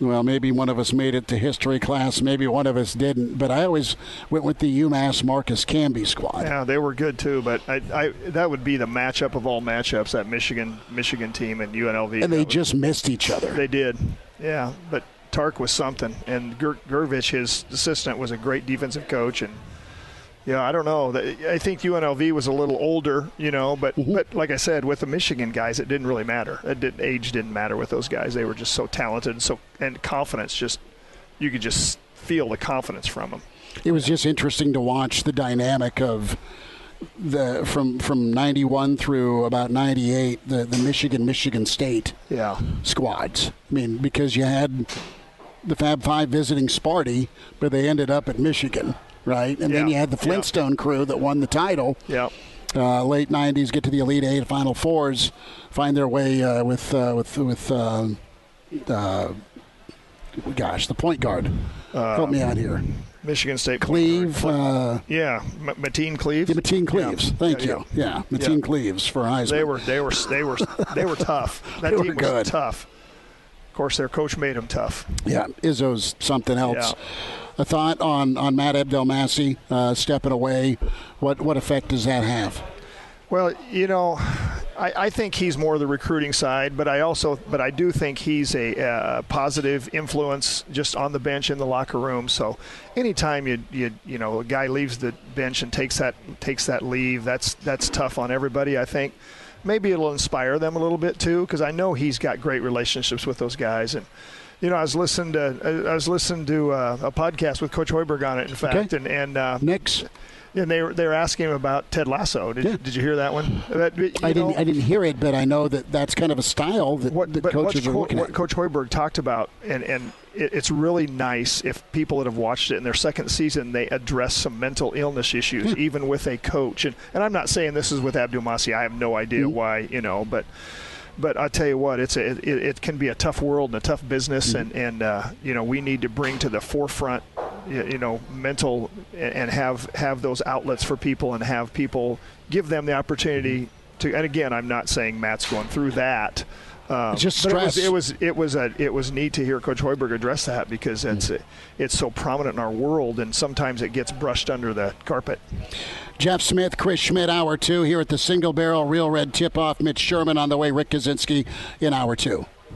C: Well, maybe one of us made it to history class, maybe one of us didn't. But I always went with the UMass Marcus Camby squad.
D: Yeah, they were good too, but I, I that would be the matchup of all matchups. That Michigan Michigan team and UNLV.
C: and they
D: would-
C: just missed each other.
D: they did, yeah. But Tark was something, and Ger- Grgurich, his assistant, was a great defensive coach, and yeah, I don't know. I think UNLV was a little older, you know, but
C: Mm-hmm.
D: but like I said, with the Michigan guys, it didn't really matter. It didn't, age didn't matter with those guys. They were just so talented and so and confidence. Just you could just feel the confidence from them.
C: it was just interesting to watch the dynamic of the from from 91 through about 98 the, the Michigan Michigan State
D: Yeah.
C: squads. I mean, because you had the Fab Five visiting Sparty, but they ended up at Michigan, right? And then you had the
D: Yeah.
C: Flintstone crew that won the title.
D: Yeah.
C: Uh, late '90s, get to the Elite Eight, Final Fours, find their way uh, with uh, with with. Uh, uh, gosh, the point guard. Help me out here.
D: Michigan State.
C: Cleve, uh,
D: Yeah, M- Mateen Cleaves.
C: yeah, Mateen Cleaves.
D: Yeah.
C: Thank
D: Yeah,
C: you. Yeah, Mateen
D: Yeah.
C: Cleaves for Heisman.
D: They were they were they were they were tough. That
C: They were
D: team was
C: good.
D: tough. Of course, their coach made them tough.
C: Yeah, Izzo's something else.
D: Yeah.
C: A thought on on Matt Abdelmassih uh, stepping away. What what effect does that have?
D: Well, you know, I, I think he's more the recruiting side, but I also, but I do think he's a uh, positive influence just on the bench in the locker room. So, anytime you you you know a guy leaves the bench and takes that takes that leave, that's that's tough on everybody. I think maybe it'll inspire them a little bit too, because I know he's got great relationships with those guys and. You know, I was listening to I was listening to uh, a podcast with Coach Hoiberg on it. In fact,
C: Okay.
D: and and uh,
C: Knicks.
D: and they were they were asking him about Ted Lasso. Did,
C: Yeah.
D: did you hear that one? That-
C: I didn't I didn't hear it, but I know that that's kind of a style that,
D: what,
C: that coaches are looking
D: what
C: at.
D: Coach Hoiberg talked about, and and it, it's really nice if people that have watched it in their second season they address some mental illness issues, even with a coach. And and I'm not saying this is with Abdelmassih. I have no idea
C: Mm-hmm.
D: why, you know, but. But I tell you what, it's a, it, it can be a tough world and a tough business,
C: Mm-hmm.
D: and and uh, you know we need to bring to the forefront, you you know, mental and and have have those outlets for people and have people give them the opportunity to. And again, I'm not saying Matt's going through that. Um,
C: just stress.
D: It was, it was it was a, it was neat to hear Coach Hoiberg address that because it's
C: Mm-hmm.
D: it's so prominent in our world, and sometimes it gets brushed under the carpet.
C: Jeff Smith, Chris Schmitz, hour two here at the Single Barrel Real Red Tip Off. Mitch Sherman on the way. Rick Kaczenski in hour two.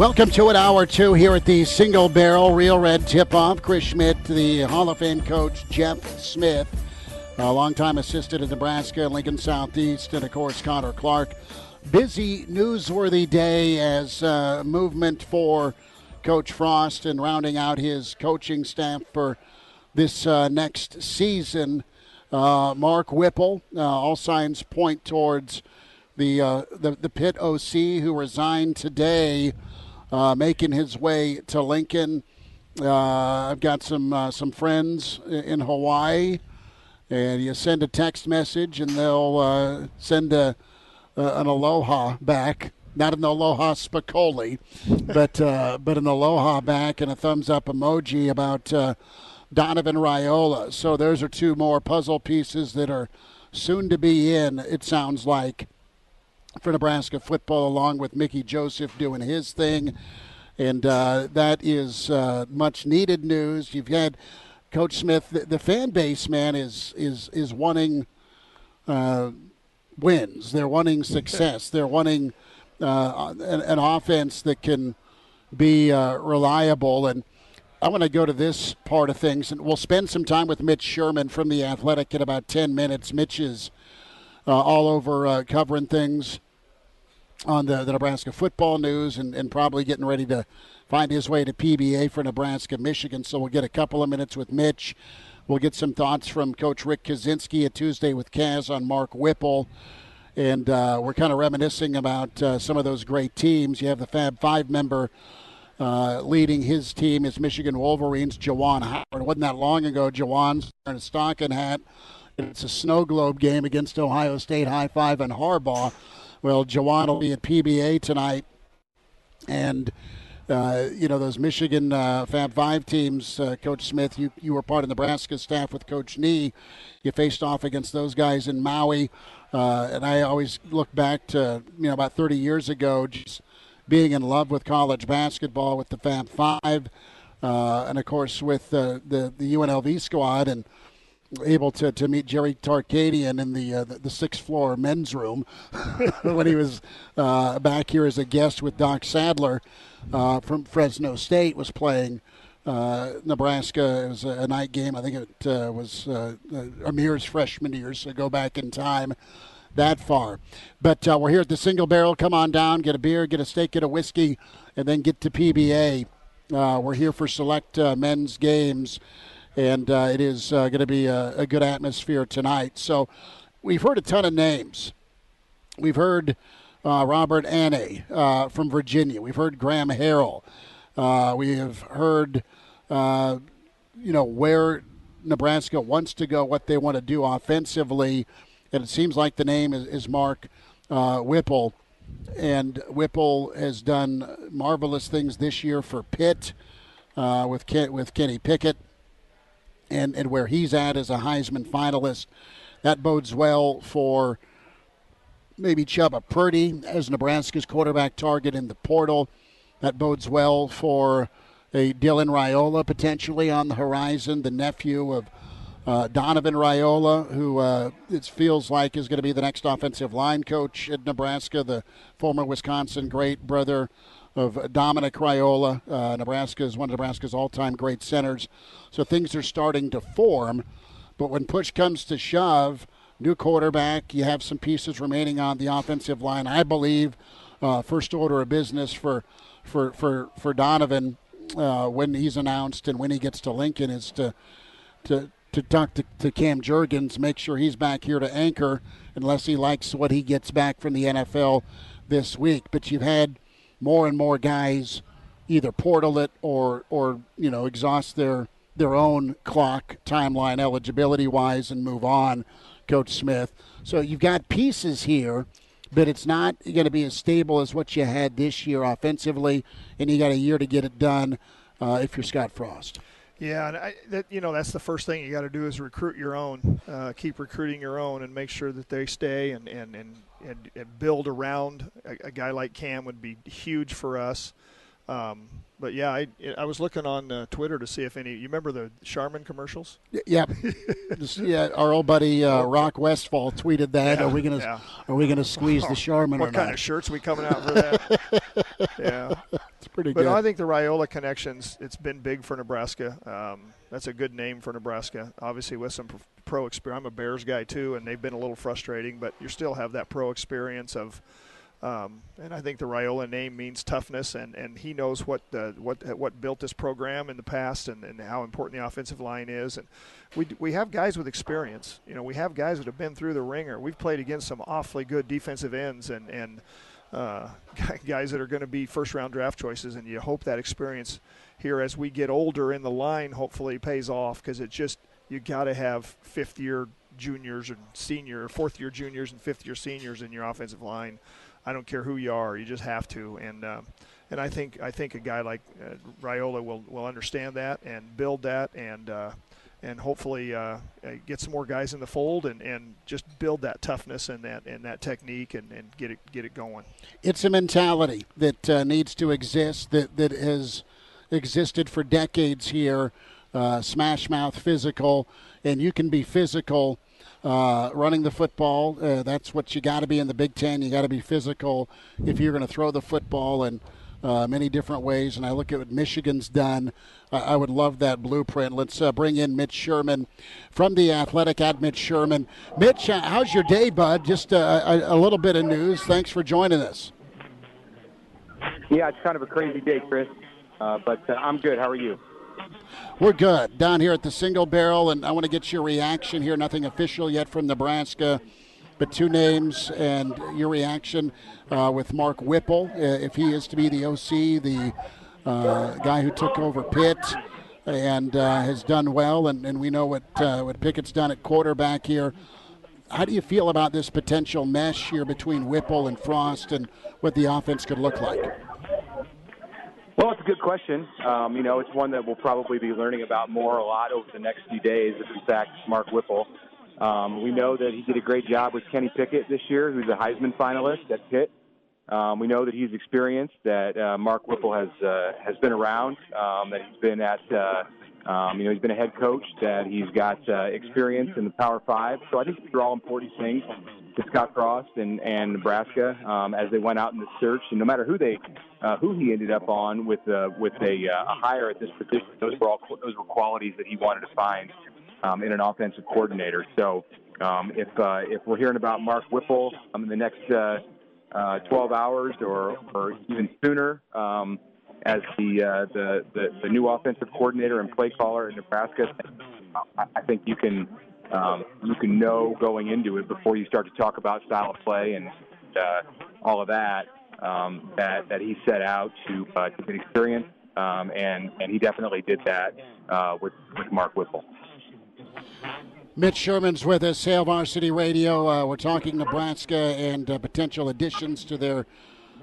C: Welcome to an hour two here at the Single Barrel Real Red Tip Off. Chris Schmitz, the Hall of Fame coach Jeff Smith, a longtime assistant at Nebraska, and Lincoln Southeast, and of course Connor Clark. Busy, newsworthy day as uh, movement for Coach Frost and rounding out his coaching staff for this uh, next season. Uh, Mark Whipple, uh, all signs point towards the, uh, the the OC who resigned today uh, making his way to Lincoln. Uh, I've got some uh, some friends in Hawaii, and you send a text message, and they'll uh, send a, an aloha back. Not an aloha spicoli, but uh, but an aloha back and a thumbs up emoji about uh, Donovan Raiola. So those are two more puzzle pieces that are soon to be in. It sounds like for Nebraska football, along with Mickey Joseph doing his thing. And uh, that is uh, much needed news. You've had Coach Smith. The, the fan base, man, is is is wanting uh, wins. They're wanting success. They're wanting uh, an, an, offense that can be uh, reliable. And I want to go to this part of things, and we'll spend some time with Mitch Sherman from the Athletic in about ten minutes. Mitch is all over uh, covering things on the, the Nebraska football news and, and probably getting ready to find his way to PBA for Nebraska, Michigan. So we'll get a couple of minutes with Mitch. We'll get some thoughts from Coach Rick Kaczenski at Tuesday with Kaz on Mark Whipple. And uh, we're kind of reminiscing about uh, some of those great teams. You have the Fab Five member uh, leading his team is Michigan Wolverines, Juwan Howard. It wasn't that long ago, Juwan's wearing a stocking hat it's a snow globe game against Ohio State, high five and Harbaugh. Well, Juwan will be at PBA tonight, and uh, you know those Michigan uh, Fab Five teams. Uh, Coach Smith, you you were part of Nebraska staff with Coach Nee. You faced off against those guys in Maui, uh, and I always look back to you know about 30 years ago, just being in love with college basketball with the Fab Five, uh, and of course with the the UNLV squad and able to, to meet Jerry Tarkanian in the, uh, the, the sixth floor men's room when he was uh, back here as a guest with Doc Sadler uh, from Fresno State was playing uh, Nebraska. It was a, night game. I think it uh, was uh, Amir's freshman year, so go back in time that far. But we're here at the Single Barrel. Come on down, get a beer, get a steak, get a whiskey, and then get to PBA. we're here for select men's games and uh, it is uh, going to be a, a, good atmosphere tonight. So we've heard a ton of names. We've heard uh, Robert Anae uh, from Virginia. We've heard Graham Harrell. Uh, we have heard, uh, you know, where Nebraska wants to go, what they want to do offensively, and it seems like the name is, is Mark Whipple. And Whipple has done marvelous things this year for Pitt with Ken, with Kenny Pickett and, and where he's at as a Heisman finalist. That bodes well for maybe Chubba Purdy as Nebraska's quarterback target in the portal. That bodes well for a Dylan Raiola potentially on the horizon, the nephew of uh, Donovan Raiola, who uh, it feels like is going to be the next offensive line coach at Nebraska, the former Wisconsin great brother of Dominic Raiola. Uh, Nebraska is one of Nebraska's all-time great centers. So things are starting to form. But when push comes to shove, new quarterback, you have some pieces remaining on the offensive line. I believe uh, first order of business for for for for Donovan uh, when he's announced and when he gets to Lincoln is to to to talk to, to Cam Jurgens, make sure he's back here to anchor, unless he likes what he gets back from the NFL this week. But you've had more and more guys either portal it or or you know exhaust their their own clock timeline eligibility wise and move on coach smith. So you've got pieces here but it's not going to be as stable as what you had this year offensively and you got a year to get it done uh, if you're scott frost.
D: Yeah, and I, that you know that's the first thing you got to do is recruit your own, uh, keep recruiting your own, and make sure that they stay and and and, and, and build around a, a, guy like Cam would be huge for us. Um, but yeah, I, I was looking on uh, Twitter to see if any. You remember the Charmin commercials?
C: Yeah, yeah. Our old buddy uh, Rock Westfall tweeted that. Yeah, are we gonna yeah. Are we gonna squeeze the Charmin?
D: What
C: kind
D: not? of shirts we coming out for that? yeah,
C: it's pretty
D: but
C: good.
D: But I think the Raiola connections. It's been big for Nebraska. Um, that's a good name for Nebraska. Obviously, with some pro experience. I'm a Bears guy too, and they've been a little frustrating, but you still have that pro experience of um, and I think the Raiola name means toughness, and, and he knows what uh, what what built this program in the past, and, and how important the offensive line is. And we we have guys with experience. You know, we have guys that have been through the ringer. We've played against some awfully good defensive ends, and and uh, guys that are going to be first round draft choices. And you hope that experience here as we get older in the line hopefully pays off because it's just you got to have fifth year juniors and senior, fourth year juniors and fifth year seniors in your offensive line I don't care who you are, you just have to. And uh, and I think I think a guy like uh, will will understand that and build that and. Uh, and hopefully uh, uh, get some more guys in the fold and, and just build that toughness and that and that technique and, and get it get it going.
C: It's a mentality that uh, needs to exist that that has existed for decades here. Uh, smash mouth physical, and you can be physical uh, running the football. Uh, that's what you got to be in the Big Ten. You got to be physical if you're going to throw the football in uh, many different ways. And I look at what Michigan's done. I would love that blueprint. Let's uh, bring in Mitch Sherman from the Athletic at Mitch Sherman. Mitch, uh, how's your day, bud? Just uh, a, a little bit of news. Thanks for joining us.
G: Yeah, it's kind of a crazy day, Chris, but I'm good. How are you?
C: We're good down here at the single barrel, and I want to get your reaction here. Nothing official yet from Nebraska, but two names and your reaction uh, with Mark Whipple, uh, if he is to be the OC, the uh, guy who took over Pitt and uh, has done well, and, and we know what uh, what Pickett's done at quarterback here. How do you feel about this potential mesh here between Whipple and Frost, and what the offense could look like?
G: Well, it's a good question. Um, you know, it's one that we'll probably be learning about more a lot over the next few days if we fact Mark Whipple. Um, we know that he did a great job with Kenny Pickett this year, who's a Heisman finalist at Pitt. Um, we know that he's experienced, that uh, Mark Whipple has uh, has been around, um, that he's been at, uh, um, you know, he's been a head coach, that he's got uh, experience in the Power Five. So I think these are all important things to Scott Frost and, and Nebraska um, as they went out in the search. And no matter who they uh, who he ended up on with uh, with a, uh, a hire at this position, those were all those were qualities that he wanted to find um, in an offensive coordinator. So um, if uh, if we're hearing about Mark Whipple um, in the next uh, uh, 12 hours or, or even sooner. Um, as the, uh, the, the the new offensive coordinator and play caller in Nebraska, I think you can um, you can know going into it before you start to talk about style of play and uh, all of that um, that that he set out to uh, to get experience, um, and and he definitely did that uh, with with Mark Whipple.
C: Mitch Sherman's with us, Hail Varsity Radio. Uh, we're talking Nebraska and uh, potential additions to their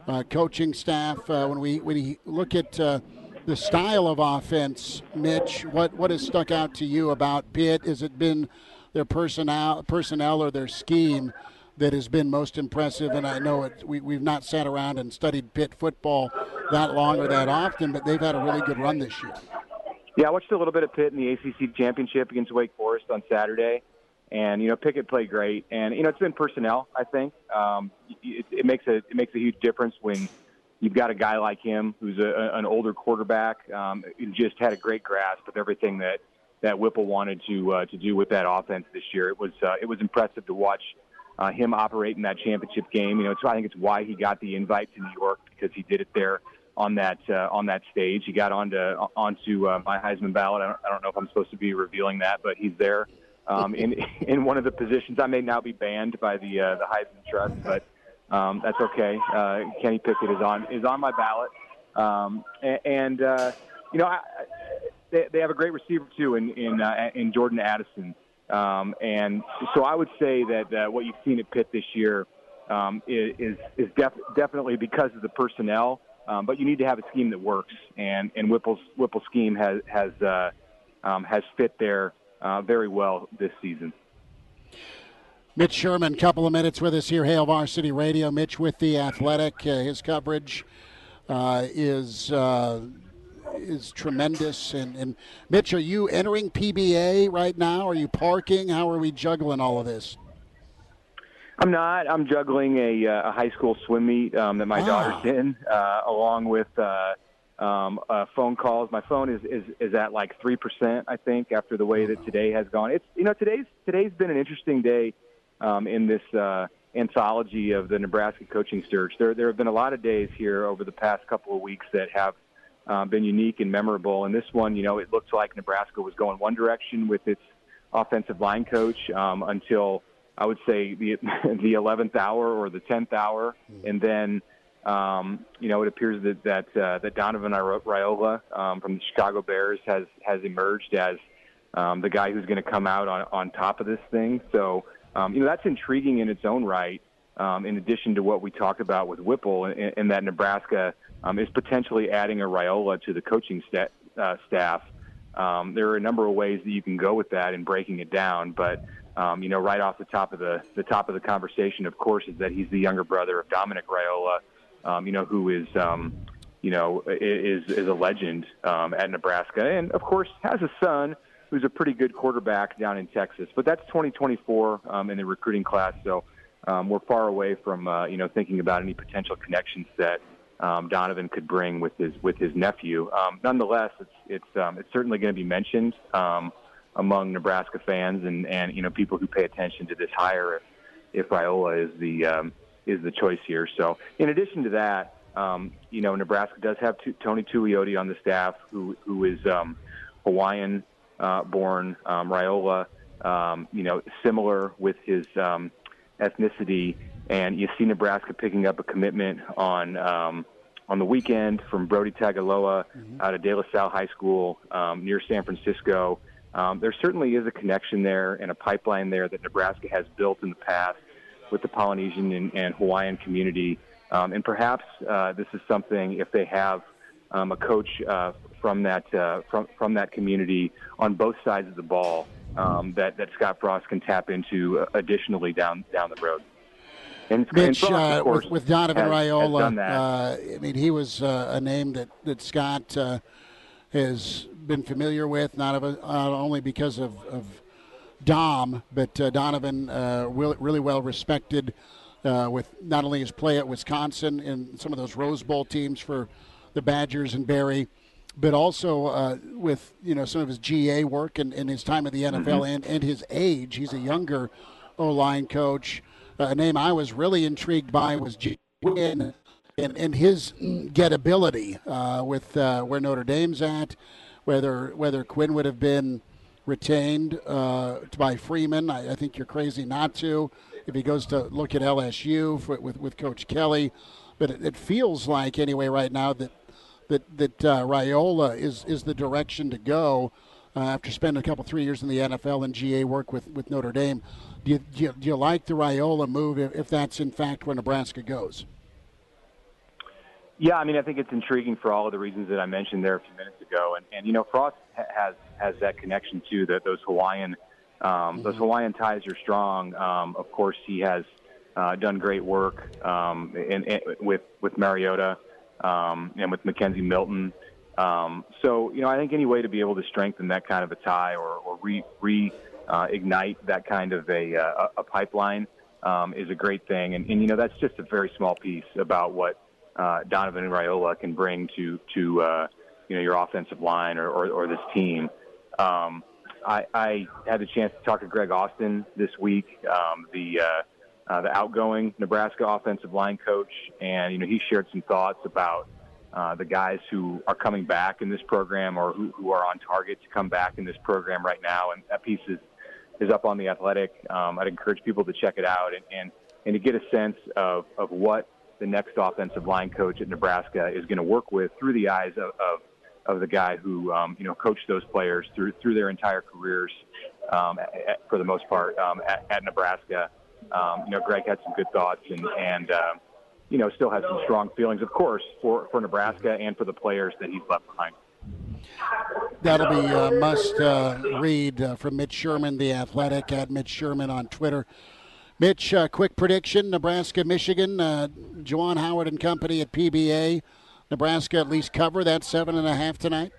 C: uh, coaching staff. Uh, when we when we look at uh, the style of offense, Mitch, what what has stuck out to you about Pitt? Has it been their personnel, personnel or their scheme that has been most impressive. And I know it, we, we've not sat around and studied Pitt football that long or that often, but they've had a really good run this year.
G: Yeah, I watched a little bit of Pitt in the ACC championship against Wake Forest on Saturday, and you know Pickett played great. And you know it's been personnel. I think um, it, it makes a it makes a huge difference when you've got a guy like him who's a, an older quarterback um, who just had a great grasp of everything that that Whipple wanted to uh, to do with that offense this year. It was uh, it was impressive to watch uh, him operate in that championship game. You know, it's, I think it's why he got the invite to New York because he did it there on that uh, on that stage. He got onto onto uh, my Heisman ballot. I don't, I don't know if I'm supposed to be revealing that, but he's there um, in in one of the positions. I may now be banned by the uh, the Heisman Trust, but um, that's okay. Uh, Kenny Pickett is on is on my ballot, um, and, and uh, you know I, they, they have a great receiver too in in uh, in Jordan Addison. Um, and so I would say that uh, what you've seen at Pitt this year um, is is def- definitely because of the personnel. Um, but you need to have a scheme that works, and and Whipple's Whipple's scheme has has uh, um, has fit there uh, very well this season.
C: Mitch Sherman, couple of minutes with us here, Hail Varsity Radio. Mitch with the Athletic. Uh, his coverage uh, is uh, is tremendous. And, and Mitch, are you entering PBA right now? Are you parking? How are we juggling all of this?
G: I'm not. I'm juggling a, uh, a high school swim meet um, that my
C: Wow.
G: daughter's in, uh, along with uh, um, uh, phone calls. My phone is, is, is at like three percent, I think, after the way that today has gone. It's you know today's today's been an interesting day um, in this uh, anthology of the Nebraska coaching search. There there have been a lot of days here over the past couple of weeks that have uh, been unique and memorable. And this one, you know, it looked like Nebraska was going one direction with its offensive line coach um, until I would say the the 11th hour or the 10th hour, and then um, you know it appears that that uh, that Donovan Raiola um, from the Chicago Bears has has emerged as um, the guy who's going to come out on on top of this thing. So um, you know that's intriguing in its own right. Um, in addition to what we talked about with Whipple, and, that Nebraska um, is potentially adding a Raiola to the coaching sta- uh, staff. Um, there are a number of ways that you can go with that and breaking it down, but um, you know, right off the top of the the top of the conversation, of course, is that he's the younger brother of Dominic Raiola, um, you know, who is um, you know is is a legend um, at Nebraska, and of course has a son who's a pretty good quarterback down in Texas. But that's 2024 um, in the recruiting class, so um, we're far away from uh, you know thinking about any potential connections that um, Donovan could bring with his with his nephew. Um, nonetheless, it's it's um, it's certainly going to be mentioned um, among Nebraska fans and and you know people who pay attention to this hire if if Raiola is the um, is the choice here. So in addition to that, um, you know Nebraska does have Tony Tuioti on the staff who who is um, Hawaiian uh, born. Um, Raiola, um, you know, similar with his um, ethnicity, and you see Nebraska picking up a commitment on um, on the weekend from Brody Tagaloa out of De La Salle High School um, near San Francisco. Um, there certainly is a connection there and a pipeline there that Nebraska has built in the past with the Polynesian and, and Hawaiian community. Um, and perhaps uh, this is something if they have um, a coach uh, from that uh, from from that community on both sides of the ball um, that that Scott Frost can tap into uh, additionally down down the road. And, and
C: Mitch,
G: Frost,
C: uh,
G: course,
C: with, with Donovan
G: has- has
C: Raiola,
G: that.
C: uh, I mean, he was uh, a name that, that Scott uh, has been familiar with, not, of a, not only because of, of Dom, but uh, Donovan, uh, really, well respected uh, with not only his play at Wisconsin and some of those Rose Bowl teams for the Badgers and Barry, but also uh, with you know some of his GA work and, and his time at the NFL and, and his age. He's a younger O line coach. Uh, a name I was really intrigued by was G- and, and his gettability uh, with uh, where Notre Dame's at, whether whether Quinn would have been retained uh, by Freeman. I, I think you're crazy not to. If he goes to look at LSU for, with with Coach Kelly, but it, it feels like anyway right now that that that uh, Raiola is is the direction to go. Uh, after spending a couple three years in the NFL and GA work with, with Notre Dame, do you, do you, do you like the Raiola move if, if that's in fact where Nebraska goes?
G: Yeah, I mean, I think it's intriguing for all of the reasons that I mentioned there a few minutes ago, and and you know, Frost has has that connection too. That those Hawaiian um, those Hawaiian ties are strong. Um, of course, he has uh, done great work um, in, in, with with Mariota um, and with McKenzie Milton. Um, so you know, I think any way to be able to strengthen that kind of a tie or, or re, re uh, ignite that kind of a, uh, a pipeline um, is a great thing. And, and you know, that's just a very small piece about what uh, Donovan and Raiola can bring to to uh, you know your offensive line or, or, or this team. Um, I, I had the chance to talk to Greg Austin this week, um, the uh, uh, the outgoing Nebraska offensive line coach, and you know he shared some thoughts about uh, the guys who are coming back in this program or who, who are on target to come back in this program right now. And that piece is is up on the Athletic. Um, I'd encourage people to check it out and and, and to get a sense of of what the next offensive line coach at Nebraska is going to work with through the eyes of, of, of the guy who um, you know coached those players through through their entire careers um, at, for the most part um, at, at Nebraska. Um, you know, Greg had some good thoughts and and uh, you know still has some strong feelings, of course, for for Nebraska and for the players that he's left behind.
C: That'll be a must uh, read uh, from Mitch Sherman, the athletic, at Mitch Sherman on Twitter. Mitch, uh, quick prediction Nebraska, Michigan, uh, Juwan Howard and company at PBA. Nebraska at least cover that seven and a half tonight?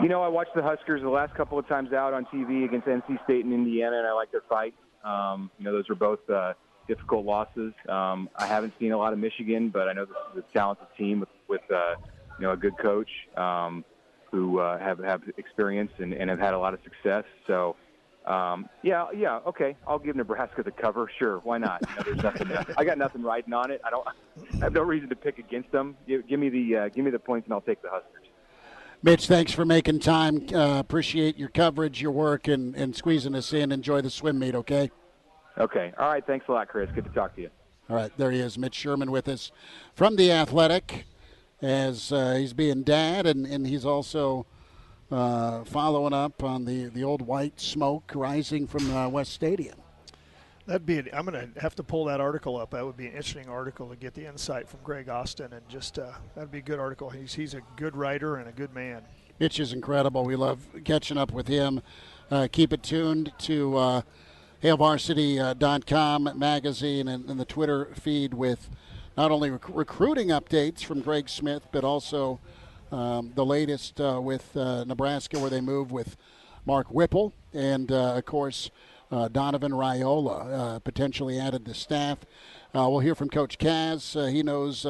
G: You know, I watched the Huskers the last couple of times out on TV against NC State and Indiana, and I like their fight. Um, you know, those were both uh, difficult losses. Um, I haven't seen a lot of Michigan, but I know this is a talented team with, with uh, you know, a good coach um, who uh, have have experience and, and have had a lot of success. So, um, yeah, yeah, okay, I'll give Nebraska the cover. Sure, why not? You know, there's nothing. I got nothing riding on it. I don't. I have no reason to pick against them. Give, give me the uh, give me the points, and I'll take the Huskers.
C: Mitch, thanks for making time. Uh, appreciate your coverage, your work, and, and squeezing us in. Enjoy the swim meet, okay?
G: Okay. All right. Thanks a lot, Chris. Good to talk to you.
C: All right. There he is, Mitch Sherman with us from The Athletic as uh, he's being dad, and, and he's also uh, following up on the, the old white smoke rising from uh, West Stadium.
D: That'd be. An, I'm going to have to pull that article up. That would be an interesting article to get the insight from Greg Austin, and just uh, that'd be a good article. He's he's a good writer and a good man.
C: Mitch is incredible. We love catching up with him. Uh, keep it tuned to uh, HailVarsity.com magazine and, and, the Twitter feed with not only rec- recruiting updates from Greg Smith, but also um, the latest uh, with uh, Nebraska, where they move with Mark Whipple, and uh, of course uh, Donovan Raiola uh, potentially added to staff. We'll hear from Coach Kaz. He knows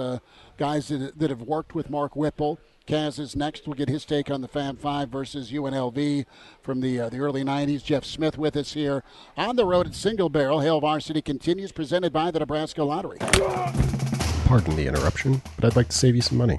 C: guys that, that have worked with Mark Whipple. Kaz is next. We'll get his take on the Fab Five versus UNLV from the uh, the early '90s. Jeff Smith with us here on the road at Single Barrel. Hail Varsity continues, presented by the Nebraska Lottery.
H: Pardon the interruption, but I'd like to save you some money.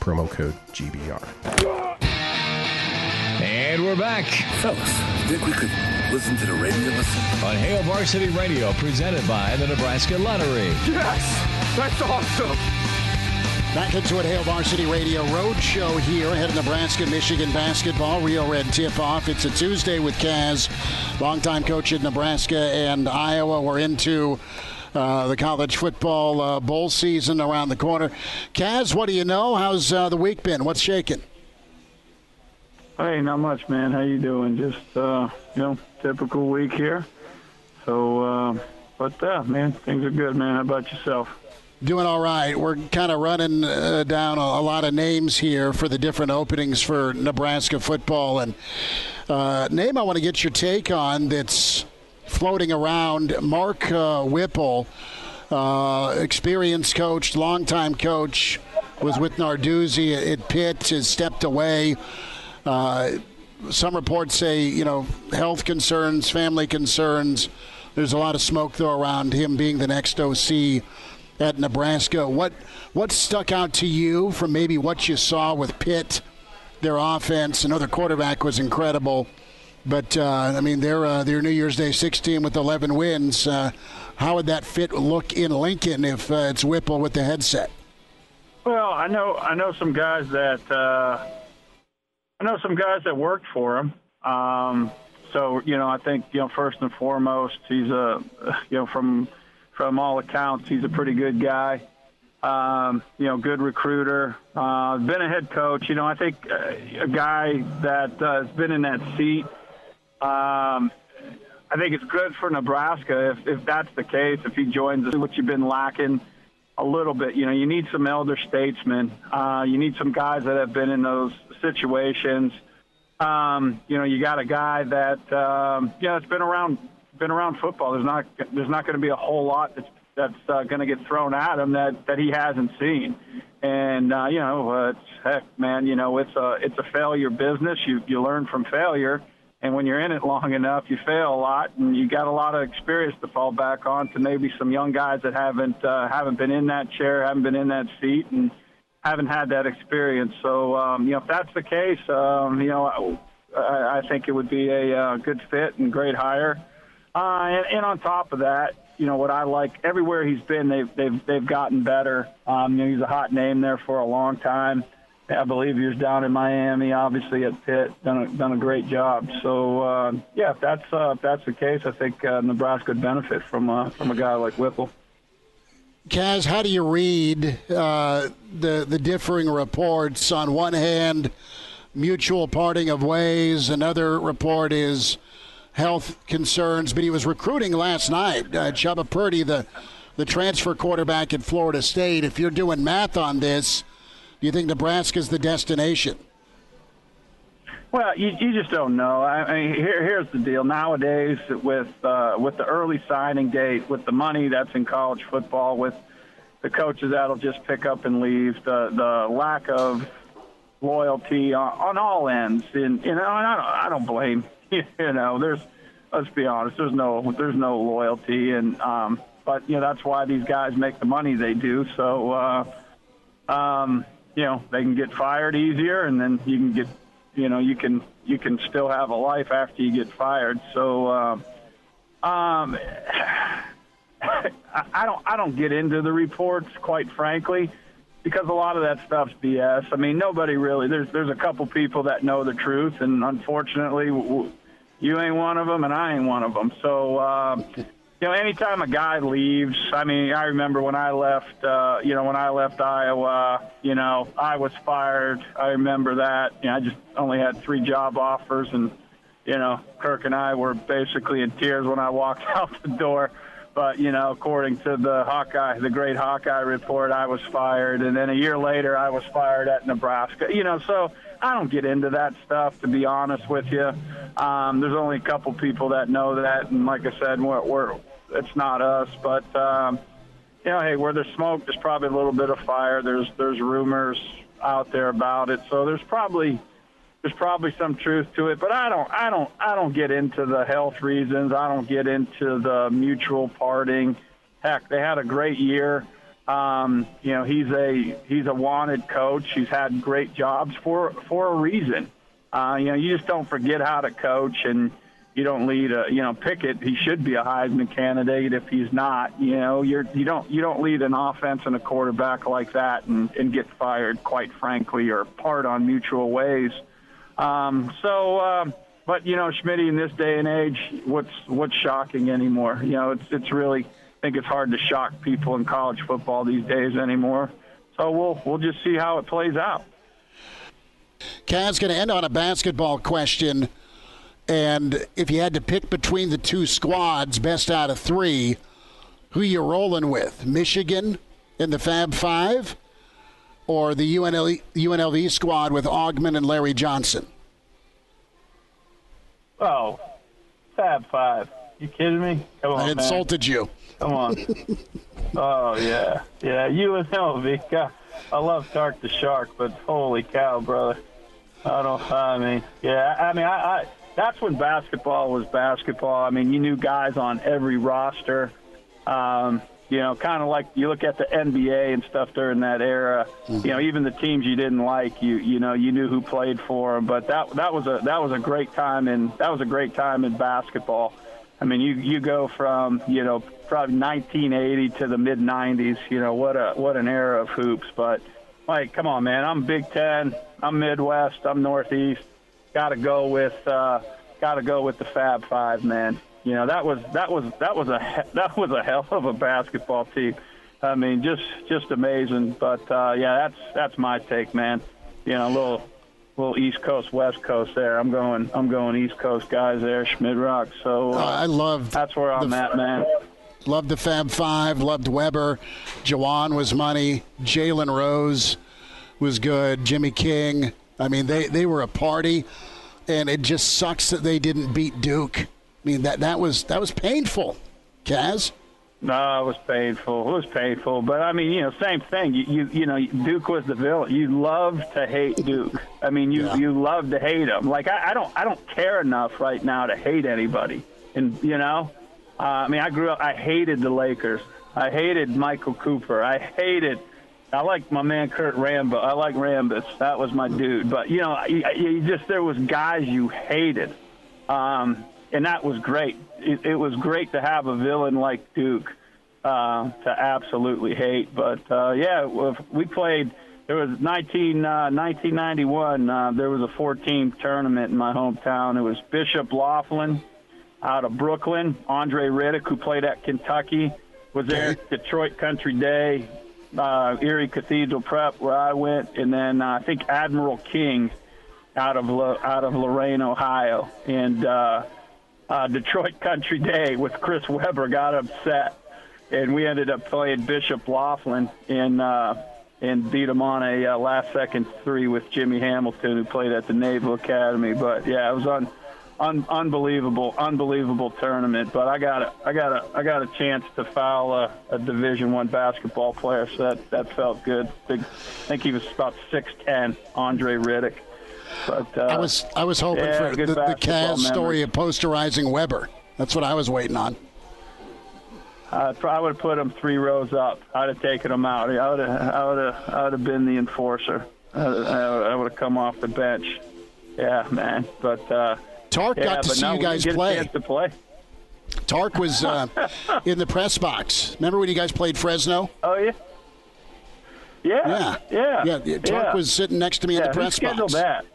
H: promo code GBR.
B: And we're back.
F: Fellas, think we could listen to the radio listen?
B: On Hail Varsity Radio, presented by the Nebraska Lottery.
I: Yes! That's awesome!
C: Back into it, Hail Varsity Radio Road Show here ahead of Nebraska Michigan basketball. Real Red tip off. It's a Tuesday with Kaz, longtime coach at Nebraska and Iowa. We're into uh, the college football uh, bowl season around the corner. Kaz, what do you know? How's uh, the week been? What's shaking?
J: Hey, not much, man. How you doing? Just uh, you know, typical week here. So, uh, but uh, man, things are good, man. How about yourself?
C: Doing all right. We're kind of running uh, down a, a, lot of names here for the different openings for Nebraska football, and uh, name I want to get your take on that's floating around. Mark uh, Whipple, uh, experienced coach, longtime coach, was with Narduzzi at Pitt, has stepped away. Uh, some reports say, you know, health concerns, family concerns. There's a lot of smoke, though, around him being the next OC at Nebraska. What what stuck out to you from maybe what you saw with Pitt, their offense? Another quarterback was incredible, but uh, I mean, their uh, their New Year's Day 16 with 11 wins. Uh, how would that fit look in Lincoln if uh, it's Whipple with the headset?
J: Well, I know I know some guys that uh, I know some guys that worked for him. Um, so you know, I think you know first and foremost, he's a you know from from all accounts, he's a pretty good guy. Um, you know, good recruiter. Uh, been a head coach. You know, I think uh, a guy that uh, has been in that seat. Um, I think it's good for Nebraska if, if that's the case. If he joins us, what you've been lacking a little bit. You know, you need some elder statesmen. Uh, you need some guys that have been in those situations. Um, you know, you got a guy that um, you know it's been around been around football. There's not there's not going to be a whole lot that's that's uh, going to get thrown at him that that he hasn't seen. And uh, you know, uh, it's heck, man. You know, it's a it's a failure business. You you learn from failure, and when you're in it long enough, you fail a lot, and you got a lot of experience to fall back on to maybe some young guys that haven't uh, haven't been in that chair, haven't been in that seat, and haven't had that experience. So, um, you know, if that's the case, um, you know, I, I think it would be a uh, good fit and great hire. Uh, and, and on top of that, you know what I like everywhere he's been, they've they've they've gotten better. Um, you know, he's a hot name there for a long time. I believe he was down in Miami, obviously at Pitt, done a, done a great job. So uh, yeah, if that's uh, if that's the case, I think uh, Nebraska would benefit from uh, from a guy like Whipple.
C: Kaz, how do you read uh, the the differing reports? On one hand, mutual parting of ways. Another report is health concerns, but he was recruiting last night. Uh, Chubba Purdy, the the transfer quarterback at Florida State. If you're doing math on this, do you think Nebraska's the destination?
J: Well, you, you just don't know. I mean, here, here's the deal. Nowadays, with uh, with the early signing date, with the money that's in college football, with the coaches that'll just pick up and leave, the the lack of loyalty on, on all ends, and you know, and I don't, I don't blame you know, there's let's be honest, there's no there's no loyalty, and um, but you know that's why these guys make the money they do. So, uh, um, you know, they can get fired easier, and then you can get, you know, you can you can still have a life after you get fired. So, uh, um, I don't I don't get into the reports, quite frankly because a lot of that stuff's BS. I mean, nobody really. There's there's a couple people that know the truth, and unfortunately, you ain't one of them, and I ain't one of them. So, uh, you know, anytime a guy leaves, I mean, I remember when I left, uh, you know, when I left Iowa, you know, I was fired. I remember that. You know, I just only had three job offers, and you know, Kirk and I were basically in tears when I walked out the door. But you know, according to the Hawkeye, the great Hawkeye report, I was fired, and then a year later, I was fired at Nebraska. You know, so I don't get into that stuff to be honest with you. Um, there's only a couple people that know that, and like I said, we're, we're it's not us. But um, you know, hey, where there's smoke, there's probably a little bit of fire. There's there's rumors out there about it, so there's probably there's probably some truth to it, but I don't, I don't, I don't get into the health reasons. I don't get into the mutual parting. Heck, they had a great year. Um, you know, he's a he's a wanted coach. He's had great jobs for for a reason. Uh, you know, you just don't forget how to coach, and you don't lead a you know Pickett. He should be a Heisman candidate if he's not. You know, you're you don't you don't lead an offense and a quarterback like that and, and get fired. Quite frankly, or part on mutual ways. Um, so, uh, but you know, Schmitz, in this day and age, what's what's shocking anymore? You know, it's it's really I think it's hard to shock people in college football these days anymore. So we'll we'll just see how it plays out.
C: Kaz going to end on a basketball question, and if you had to pick between the two squads, best out of three, who you rolling with? Michigan in the Fab Five, or the UNLV, UNLV squad with Augmon and Larry Johnson?
J: Oh, Fab Five. You kidding me? Come on,
C: I insulted
J: man.
C: you.
J: Come on. oh yeah, yeah. UNLV. God, I love Tark the Shark, but holy cow, brother. I don't. I mean, yeah. I mean, I, I. That's when basketball was basketball. I mean, you knew guys on every roster. Um, you know, kind of like you look at the NBA and stuff during that era. Mm-hmm. You know, even the teams you didn't like, you you know, you knew who played for them. But that that was a that was a great time in that was a great time in basketball. I mean, you you go from you know probably 1980 to the mid 90s. You know what a what an era of hoops. But like, come on, man, I'm Big Ten, I'm Midwest, I'm Northeast. Got to go with uh, got to go with the Fab Five, man you know that was that was that was a that was a hell of a basketball team. I mean, just just amazing. But uh, yeah, that's that's my take, man. You know, a little little East Coast West Coast there. I'm going I'm going East Coast guys there, Schmitz Rock. So uh,
C: I love
J: that's where I'm at, man.
C: Loved the Fab Five. Loved Webber. Juwan was money. Jalen Rose was good. Jimmy King. I mean, they they were a party, and it just sucks that they didn't beat Duke. I mean that that was that was painful, Kaz.
J: No, it was painful. It was painful, but I mean, you know, same thing. You you, you know, Duke was the villain. You love to hate Duke. I mean, you yeah. you love to hate him. Like I, I don't I don't care enough right now to hate anybody. And you know, uh, I mean, I grew up. I hated the Lakers. I hated Michael Cooper. I hated I like my man Kurt Rambis. I like Rambis. That was my dude. But you know, you, you just there was guys you hated, um, and that was great. It, it was great to have a villain like Duke uh, to absolutely hate. But uh, yeah, we played. There was 19, uh, 1991. Uh, there was a 14 tournament in my hometown. It was Bishop Loughlin out of Brooklyn. Andre Riddick, who played at Kentucky, was there. Detroit Country Day, uh, Erie Cathedral Prep, where I went, and then uh, I think Admiral King out of out of Lorain, Ohio, and uh, uh, Detroit Country Day with Chris Webber got upset, and we ended up playing Bishop Loughlin in. Uh, and beat him on a uh, last second three with Jimmy Hamilton, who played at the Naval Academy. But yeah, it was on un- unbelievable, unbelievable tournament. But I got a, I got a, I got a chance to foul a, a Division One basketball player, so that that felt good. Big, I think he was about six ten, Andre Riddick. But uh,
C: I was I was hoping
J: yeah,
C: for the, the Kaz story of posterizing Webber. That's what I was waiting on.
J: I probably would have put him three rows up. I'd have taken him out. I would have, I would have, I would have been the enforcer. I, I would have come off the bench. Yeah, man. But uh,
C: Tark
J: yeah,
C: got to see you guys play.
J: play.
C: Tark was uh, in the press box. Remember when you guys played Fresno?
J: Oh yeah. Yeah.
C: Yeah.
J: Yeah.
C: Yeah. Tark
J: yeah.
C: was sitting next to me in the press
J: who scheduled
C: box.
J: that?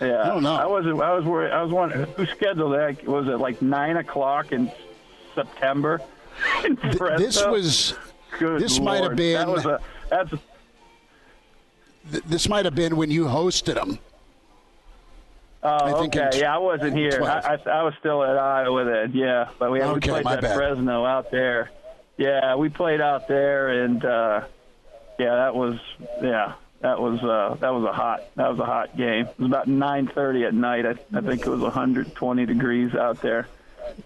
J: Yeah.
C: I don't know.
J: I wasn't. I was worried. I was wondering who scheduled that. Was it like nine o'clock in September? In
C: Th- this was.
J: Good
C: this might have been-
J: That was a. That's.
C: This might have been when you hosted them.
J: Oh, okay. Yeah, I wasn't here. I, I, I was still at Iowa then. Yeah, but we, we played that. Fresno out there. Yeah, we played out there, and uh, yeah, that was yeah, that was uh, that was a hot that was a hot game. It was about 9:30 at night. I, I think it was 120 degrees out there.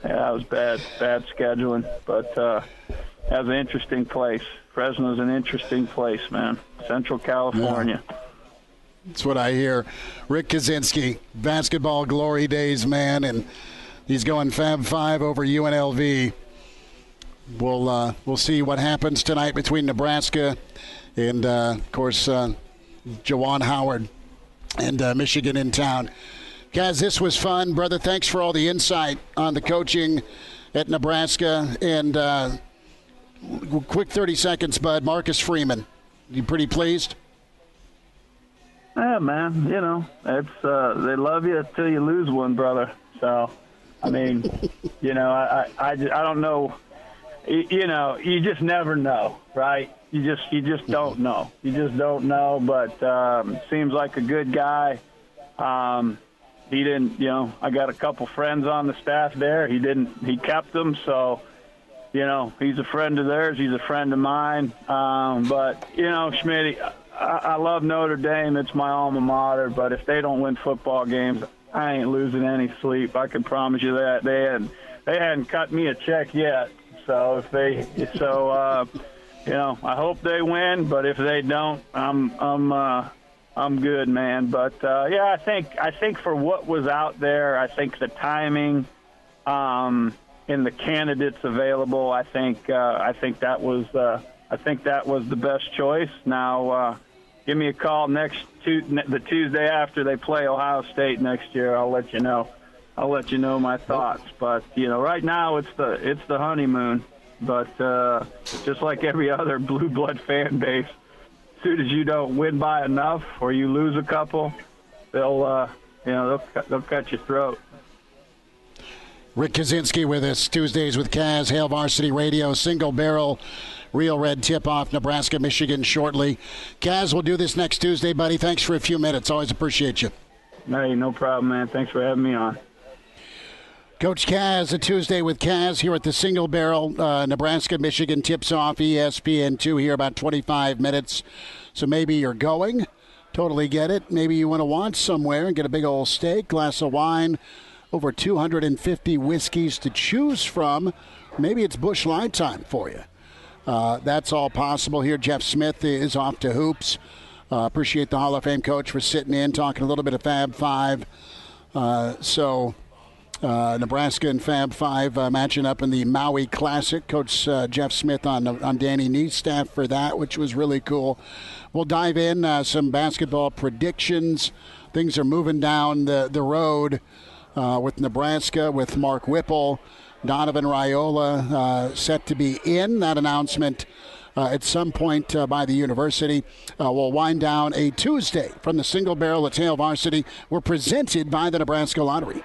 J: Yeah, that was bad bad scheduling, but uh, that was an interesting place. Fresno's an interesting place, man. Central California.
C: That's what I hear. Rick Kaczenski, basketball glory days, man, and he's going Fab Five over UNLV. We'll uh, we'll see what happens tonight between Nebraska and, uh, of course, uh, Juwan Howard and uh, Michigan in town. Guys, this was fun, brother. Thanks for all the insight on the coaching at Nebraska. And uh, quick 30 seconds, bud. Marcus Freeman, you pretty pleased?
J: Yeah, man. You know, it's uh, they love you till you lose one, brother. So, I mean, you know, I, I, I, I don't know. You know, you just never know, right? You just, you just don't know. You just don't know. But um, seems like a good guy. Um, he didn't, you know. I got a couple friends on the staff there. He didn't. He kept them. So, you know, he's a friend of theirs. He's a friend of mine. Um, but you know, Schmitz, I, love Notre Dame. It's my alma mater. But if they don't win football games, I ain't losing any sleep. I can promise you that. They hadn't, they hadn't cut me a check yet. So if they, so uh, you know, I hope they win. But if they don't, I'm, I'm, uh, I'm good, man. But uh, yeah, I think, I think for what was out there, I think the timing um, and the candidates available, I think uh, I think that was uh, I think that was the best choice. Now, uh, give me a call next tu- the Tuesday after they play Ohio State next year. I'll let you know. I'll let you know my thoughts. But you know, right now it's the it's the honeymoon. But uh, just like every other blue blood fan base, as soon as you don't win by enough or you lose a couple, they'll uh, you know they'll cut- they'll cut your throat.
C: Rick Kaczenski with us Tuesdays with Kaz, Hail Varsity Radio, single barrel, real red tip off Nebraska, Michigan shortly. Kaz, we'll do this next Tuesday, buddy. Thanks for a few minutes. Always appreciate you.
J: Hey, no problem, man. Thanks for having me on.
C: Coach Kaz, a Tuesday with Kaz here at the Single Barrel. Uh, Nebraska, Michigan tips off E ESPN2 here about 25 minutes. So maybe you're going. Totally get it. Maybe you want to watch somewhere and get a big old steak, glass of wine, over 250 whiskeys to choose from. Maybe it's Busch Light time for you. Uh, that's all possible here. Jeff Smith is off to hoops. Uh, appreciate the Hall of Fame coach for sitting in, talking a little bit of Fab Five. Uh, so Uh, Nebraska and Fab Five uh, matching up in the Maui Classic. Coach Jeff Smith on on Danny Nee's staff for that, which was really cool. We'll dive in some basketball predictions. Things are moving down the the road with Nebraska with Mark Whipple, Donovan Raiola uh, set to be in. That announcement. Uh, at some point uh, by the university. Uh, we'll wind down a Tuesday from the single barrel at Hail Varsity. We're presented by the Nebraska Lottery.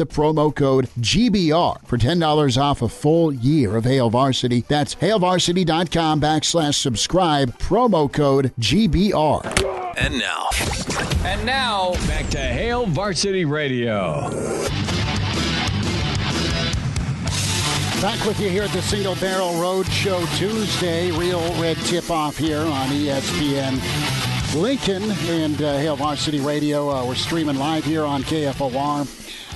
C: the promo code GBR for $10 off a full year of Hail Varsity. That's hailvarsity.com backslash subscribe, promo code GBR.
B: And now. And now, back to Hail Varsity Radio.
C: Back with you here at the Single Barrel Road Show Tuesday. Real red tip off here on ESPN Lincoln and uh, Hail Varsity Radio. Uh, we're streaming live here on KFOR.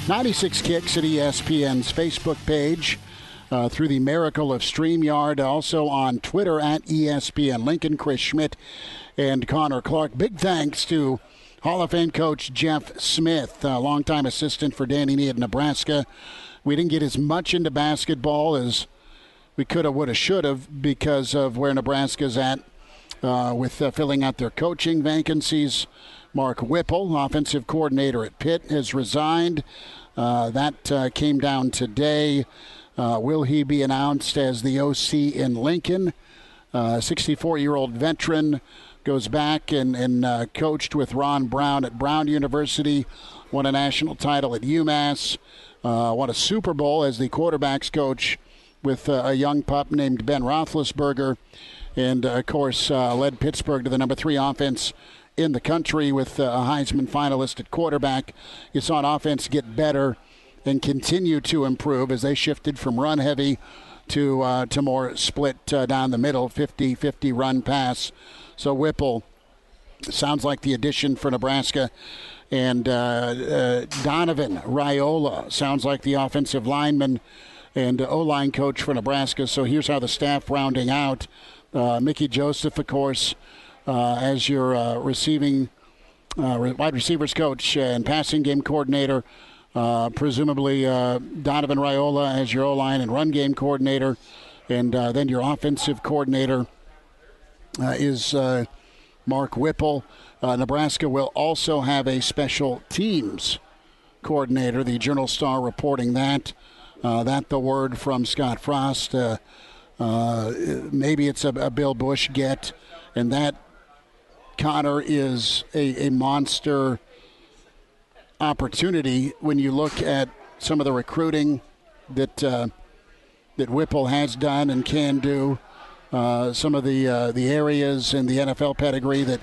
C: 96 Kicks at ESPN's Facebook page. Uh, through the miracle of StreamYard, also on Twitter at ESPN Lincoln, Chris Schmitz and Connor Clark. Big thanks to Hall of Fame coach Jeff Smith, a longtime assistant for Danny Nee at Nebraska. We didn't get as much into basketball as we could have, would have, should have because of where Nebraska's at uh, with uh, filling out their coaching vacancies. Mark Whipple, offensive coordinator at Pitt, has resigned. Uh, that uh, came down today. Uh, will he be announced as the OC in Lincoln? 64 year old veteran goes back and, and uh, coached with Ron Brown at Brown University, won a national title at UMass, uh, won a Super Bowl as the quarterbacks coach with uh, a young pup named Ben Roethlisberger, and of course led Pittsburgh to the number three offense in the country with a Heisman finalist at quarterback. You saw an offense get better and continue to improve as they shifted from run heavy to uh, to more split uh, down the middle, 50-50 run pass. So Whipple sounds like the addition for Nebraska. And uh, uh Donovan Raiola sounds like the offensive lineman and O line coach for Nebraska. So here's how the staff rounding out. Uh, Mickey Joseph, of course, uh, as your uh, receiving uh, wide receivers coach and passing game coordinator. presumably Donovan Raiola as your O line and run game coordinator, and then your offensive coordinator is Mark Whipple. Nebraska will also have a special teams coordinator. The Journal Star reporting that. Uh, that the word from Scott Frost. Uh, uh, maybe it's a, a, Bill Busch get, and that Connor is a, a monster opportunity when you look at some of the recruiting that uh, that Whipple has done and can do. Uh, some of the uh, the areas in the NFL pedigree that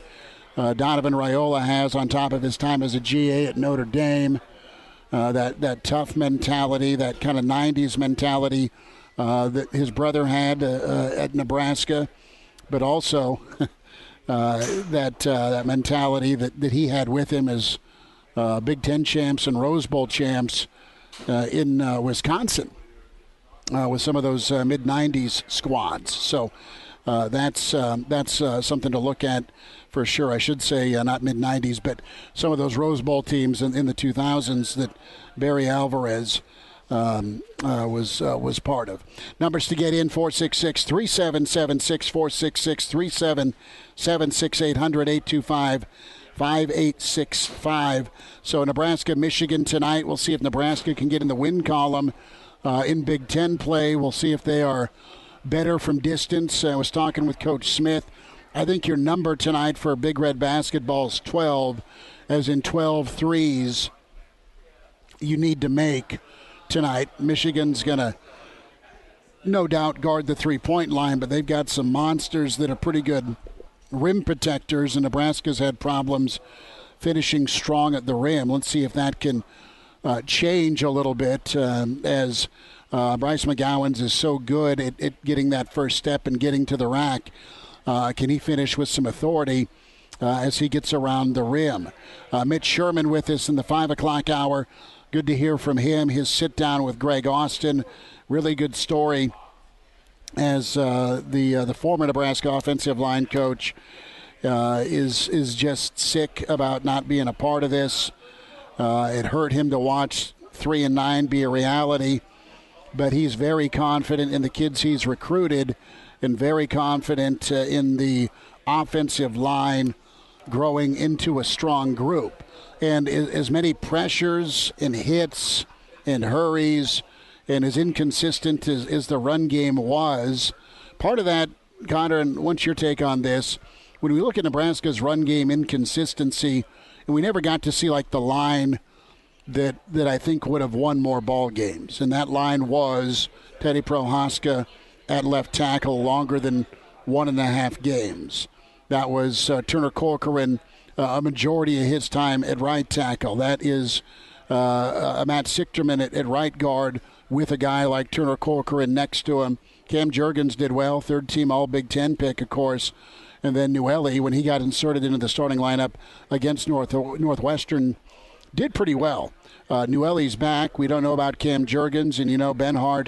C: uh, Donovan Raiola has on top of his time as a GA at Notre Dame. Uh, that that tough mentality, that kind of '90s mentality uh, that his brother had at Nebraska, but also that uh, that mentality that, that he had with him as uh, Big Ten champs and Rose Bowl champs uh, in uh, Wisconsin with some of those mid '90s squads. So that's that's something to look at for sure. I should say not mid '90s, but some of those Rose Bowl teams in, in the 2000s that Barry Alvarez um, uh, was uh, was part of. Numbers to get in 466 3776 466 3776 800 825 5865. So Nebraska, Michigan tonight. We'll see if Nebraska can get in the win column uh, in Big Ten play. We'll see if they are better from distance. I was talking with Coach Smith. I think your number tonight for Big Red basketball is 12, as in 12 threes you need to make tonight. Michigan's going to no doubt guard the three point line, but they've got some monsters that are pretty good rim protectors, and Nebraska's had problems finishing strong at the rim. Let's see if that can uh, change a little bit um, as uh, Bryce McGowens is so good at, at, getting that first step and getting to the rack. Uh, can he finish with some authority uh, as he gets around the rim? Uh, Mitch Sherman with us in the 5 o'clock hour. Good to hear from him. His sit down with Greg Austin. Really good story as uh, the the former Nebraska offensive line coach uh, is is just sick about not being a part of this. Uh, it hurt him to watch three and nine be a reality, but he's very confident in the kids he's recruited, and very confident uh, in the offensive line growing into a strong group. And as many pressures and hits and hurries, and as inconsistent as, as the run game was, part of that, Connor, and what's your take on this? when we look at Nebraska's run game inconsistency, and we never got to see like the line that that I think would have won more ball games, and that line was Teddy Prochazka at left tackle longer than one and a half games. That was uh, Turner Corcoran uh, a majority of his time at right tackle. That is uh, Matt Sichterman at, at right guard with a guy like Turner Corcoran next to him. Cam Jurgens did well, third team All Big Ten pick, of course. And then Nouili, when he got inserted into the starting lineup against North Northwestern, did pretty well. Uh, Nouili's back. We don't know about Cam Jurgens, and you know Benhart,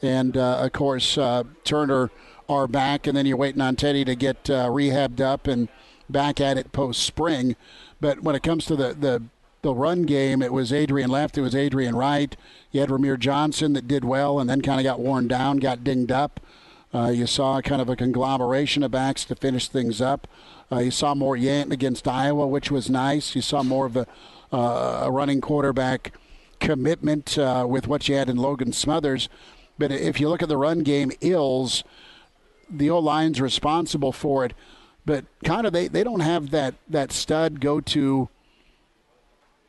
C: and uh, of course uh, Turner are back. And then you're waiting on Teddy to get uh, rehabbed up and back at it post spring. But when it comes to the, the the run game, it was Adrian left, it was Adrian right. You had Rahmir Johnson that did well and then kind of got worn down, got dinged up. Uh, you saw kind of a conglomeration of backs to finish things up. Uh, you saw more Yant against Iowa, which was nice. You saw more of a, uh, a running quarterback commitment uh, with what you had in Logan Smothers. But if you look at the run game, Ills, the O line's responsible for it. But kind of they, they don't have that, that stud go to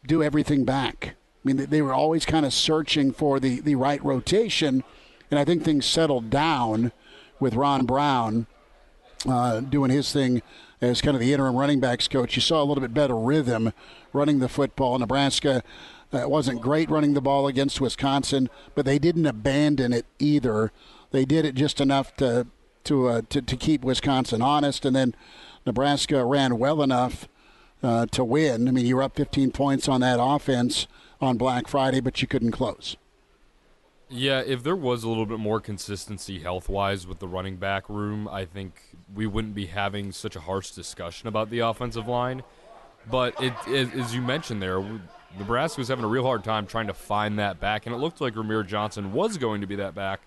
C: do everything back. I mean, they were always kind of searching for the, the right rotation, and I think things settled down with Ron Brown uh, doing his thing as kind of the interim running backs coach. You saw a little bit better rhythm running the football. Nebraska uh, wasn't great running the ball against Wisconsin, but they didn't abandon it either. They did it just enough to to uh, to, to keep Wisconsin honest, and then Nebraska ran well enough uh, to win. I mean, you were up 15 points on that offense on Black Friday, but you couldn't close.
E: Yeah, if there was a little bit more consistency health wise with the running back room, I think we wouldn't be having such a harsh discussion about the offensive line. But it, it, as you mentioned there, Nebraska was having a real hard time trying to find that back, and it looked like Rahmir Johnson was going to be that back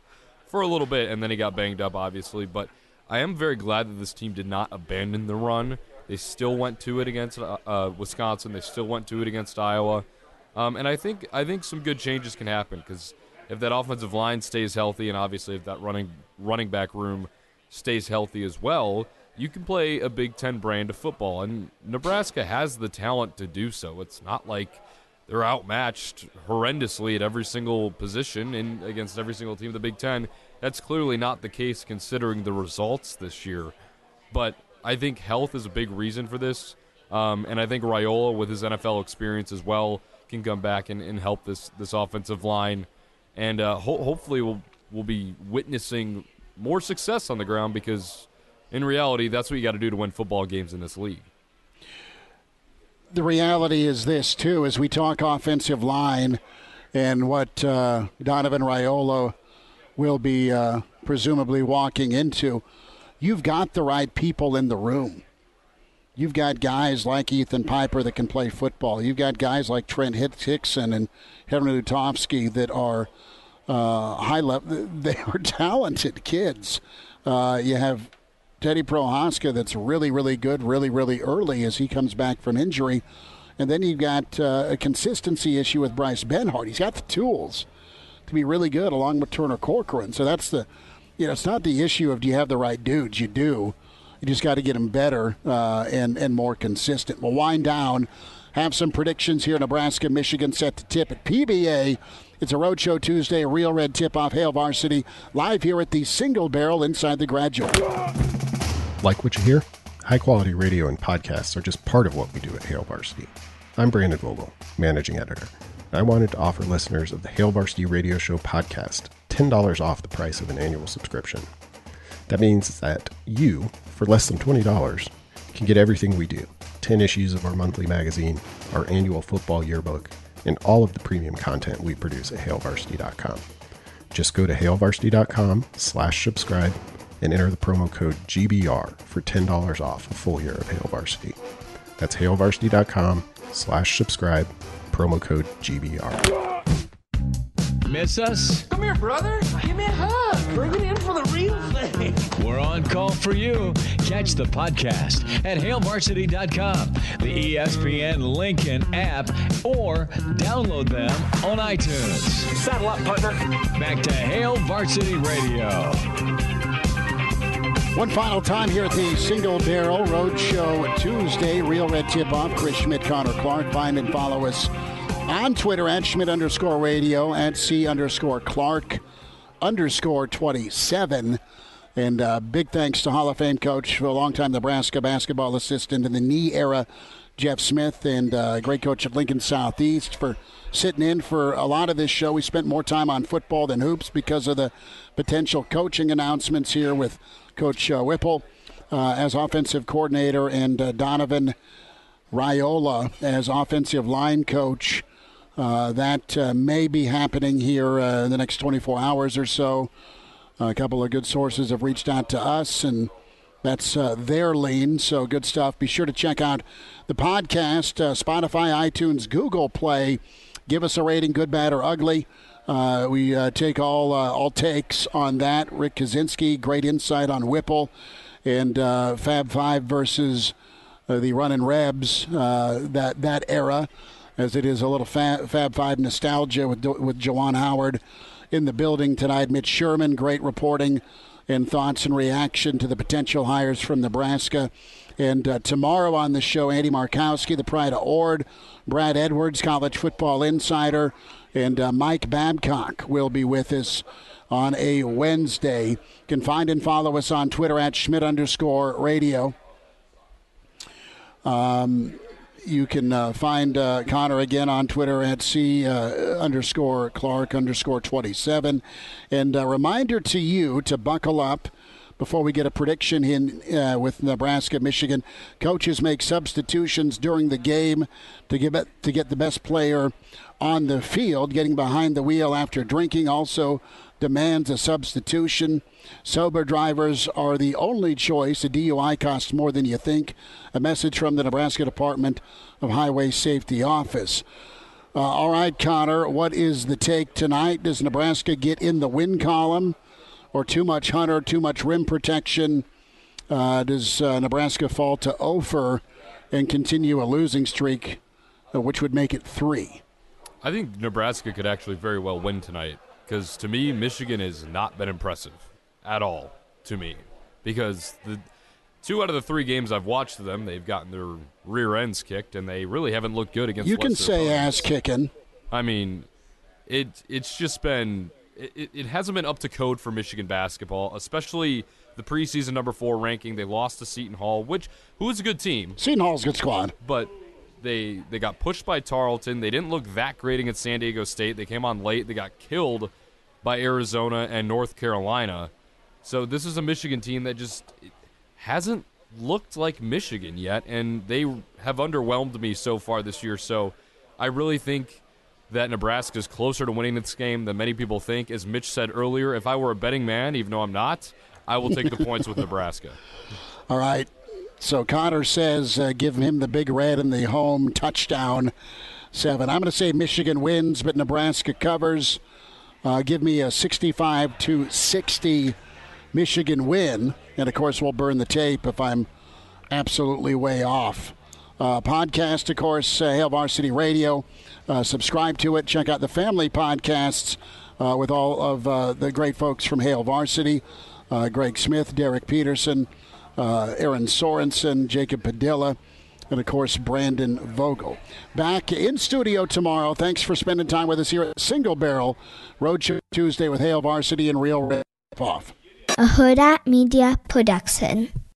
E: for a little bit, and then he got banged up, obviously. But I am very glad that this team did not abandon the run. They still went to it against uh, uh, Wisconsin. They still went to it against Iowa, um, and I think I think some good changes can happen because if that offensive line stays healthy, and obviously if that running running back room stays healthy as well, you can play a Big Ten brand of football. And Nebraska has the talent to do so. It's not like they're outmatched horrendously at every single position and against every single team of the Big Ten. That's clearly not the case considering the results this year. But I think health is a big reason for this. Um, and I think Raiola, with his NFL experience as well, can come back and, and help this, this offensive line and uh, ho- hopefully we'll we'll be witnessing more success on the ground because in reality that's what you got to do to win football games in this league.
C: The reality is this too, as we talk offensive line and what uh, Donovan Raiola will be uh, presumably walking into. You've got the right people in the room. You've got guys like Ethan Piper that can play football. You've got guys like Trent Hixson and Henry Lutovsky that are uh, high level. They are talented kids. Uh, you have Teddy Prochazka that's really, really good, really, really early as he comes back from injury. And then you've got uh, a consistency issue with Bryce Benhart. He's got the tools to be really good along with Turner Corcoran. So that's the, you know, it's not the issue of do you have the right dudes. You do. You just got to get them better uh, and and more consistent. We'll wind down, have some predictions here. Nebraska, Michigan set to tip at PBA. It's a Roadshow Tuesday, a real red tip off Hail Varsity, live here at the Single Barrel inside the graduate.
H: Like what you hear? High quality radio and podcasts are just part of what we do at Hail Varsity. I'm Brandon Vogel, managing editor. I wanted to offer listeners of the Hail Varsity Radio Show podcast $10 off the price of an annual subscription. That means that you, for less than $20, can get everything we do 10 issues of our monthly magazine, our annual football yearbook, and all of the premium content we produce at hailvarsity.com. Just go to hailvarsity.com slash subscribe and enter the promo code GBR for $10 off a full year of Hail Varsity. That's hailvarsity.com slash subscribe, promo code GBR.
B: Miss us?
I: Come here, brother. Give me a hug. Bring it in for the real thing.
B: We're on call for you. Catch the podcast at hailvarsity.com, the ESPN Lincoln app, or download them on iTunes.
I: Saddle up, partner.
B: Back to Hail Varsity Radio.
C: One final time here at the Single Barrel Road Show Tuesday. Real Red Tip Off. Chris Schmitz, Connor Clark. Find and follow us on Twitter at Schmitz underscore radio, at C underscore Clark underscore 27. And uh, big thanks to Hall of Fame coach, for a longtime Nebraska basketball assistant in the Nee era, Jeff Smith, and uh, great coach at Lincoln Southeast for sitting in for a lot of this show. We spent more time on football than hoops because of the potential coaching announcements here with Coach uh, Whipple uh, as offensive coordinator and uh, Donovan Raiola as offensive line coach. Uh, that uh, may be happening here uh, in the next 24 hours or so. a couple of good sources have reached out to us, and that's uh, their lean. So good stuff. Be sure to check out the podcast, uh, Spotify, iTunes, Google Play. Give us a rating, good, bad, or ugly. Uh, we take all all takes on that. Rick Kaczenski, great insight on Whipple and Fab Five versus the running Rebs. that that era as it is a little Fab, Fab Five nostalgia with with Juwan Howard in the building tonight. Mitch Sherman, great reporting and thoughts and reaction to the potential hires from Nebraska. And uh, tomorrow on the show, Andy Markowski, the pride of Ord, Brad Edwards, college football insider, and uh, Mike Babcock will be with us on a Wednesday. You can find and follow us on Twitter at Schmitz underscore radio. Um, you can uh, find uh, Connor again on Twitter at C uh, underscore Clark underscore 27. And a reminder to you to buckle up before we get a prediction in uh, with Nebraska, Michigan. Coaches make substitutions during the game to give it to get the best player on the field. Getting behind the wheel after drinking also demands a substitution. Sober drivers are the only choice. A DUI costs more than you think. A message from the Nebraska Department of Highway Safety Office. Uh, all right, Connor, what is the take tonight? Does Nebraska get in the win column, or too much hunter, too much rim protection? Uh, does uh, Nebraska fall to Ofer and continue a losing streak, uh, which would make it three?
E: I think Nebraska could actually very well win tonight because to me, Michigan has not been impressive at all to me because the two out of the three games I've watched them, they've gotten their rear ends kicked, and they really haven't looked good against.
C: You can say ass kicking.
E: I mean, it it's just been it, it hasn't been up to code for Michigan basketball, especially the preseason number four ranking. They lost to Seton Hall, which who is a good team.
C: Seton Hall's a good squad,
E: but they they got pushed by Tarleton. They didn't look that great against San Diego State. They came on late. They got killed by Arizona and North Carolina. So this is a Michigan team that just hasn't looked like Michigan yet, and they have underwhelmed me so far this year. So I really think that Nebraska is closer to winning this game than many people think. As Mitch said earlier, if I were a betting man, even though I'm not, I will take the points with Nebraska.
C: All right. So Connor says uh, give him the big red and the home touchdown seven. I'm going to say Michigan wins, but Nebraska covers. Uh, give me a 65 to 60 Michigan win. And of course, we'll burn the tape if I'm absolutely way off. Uh, podcast, of course, uh, Hail Varsity Radio. Uh, subscribe to it. Check out the family podcasts uh, with all of uh, the great folks from Hail Varsity uh, Greg Smith, Derek Peterson, uh, Erin Sorensen, Jacob Padilla, and of course, Brandon Vogel. Back in studio tomorrow. Thanks for spending time with us here at Single Barrel Roadshow Tuesday with Hail Varsity and Real Rip Off
K: a Huda Media Production.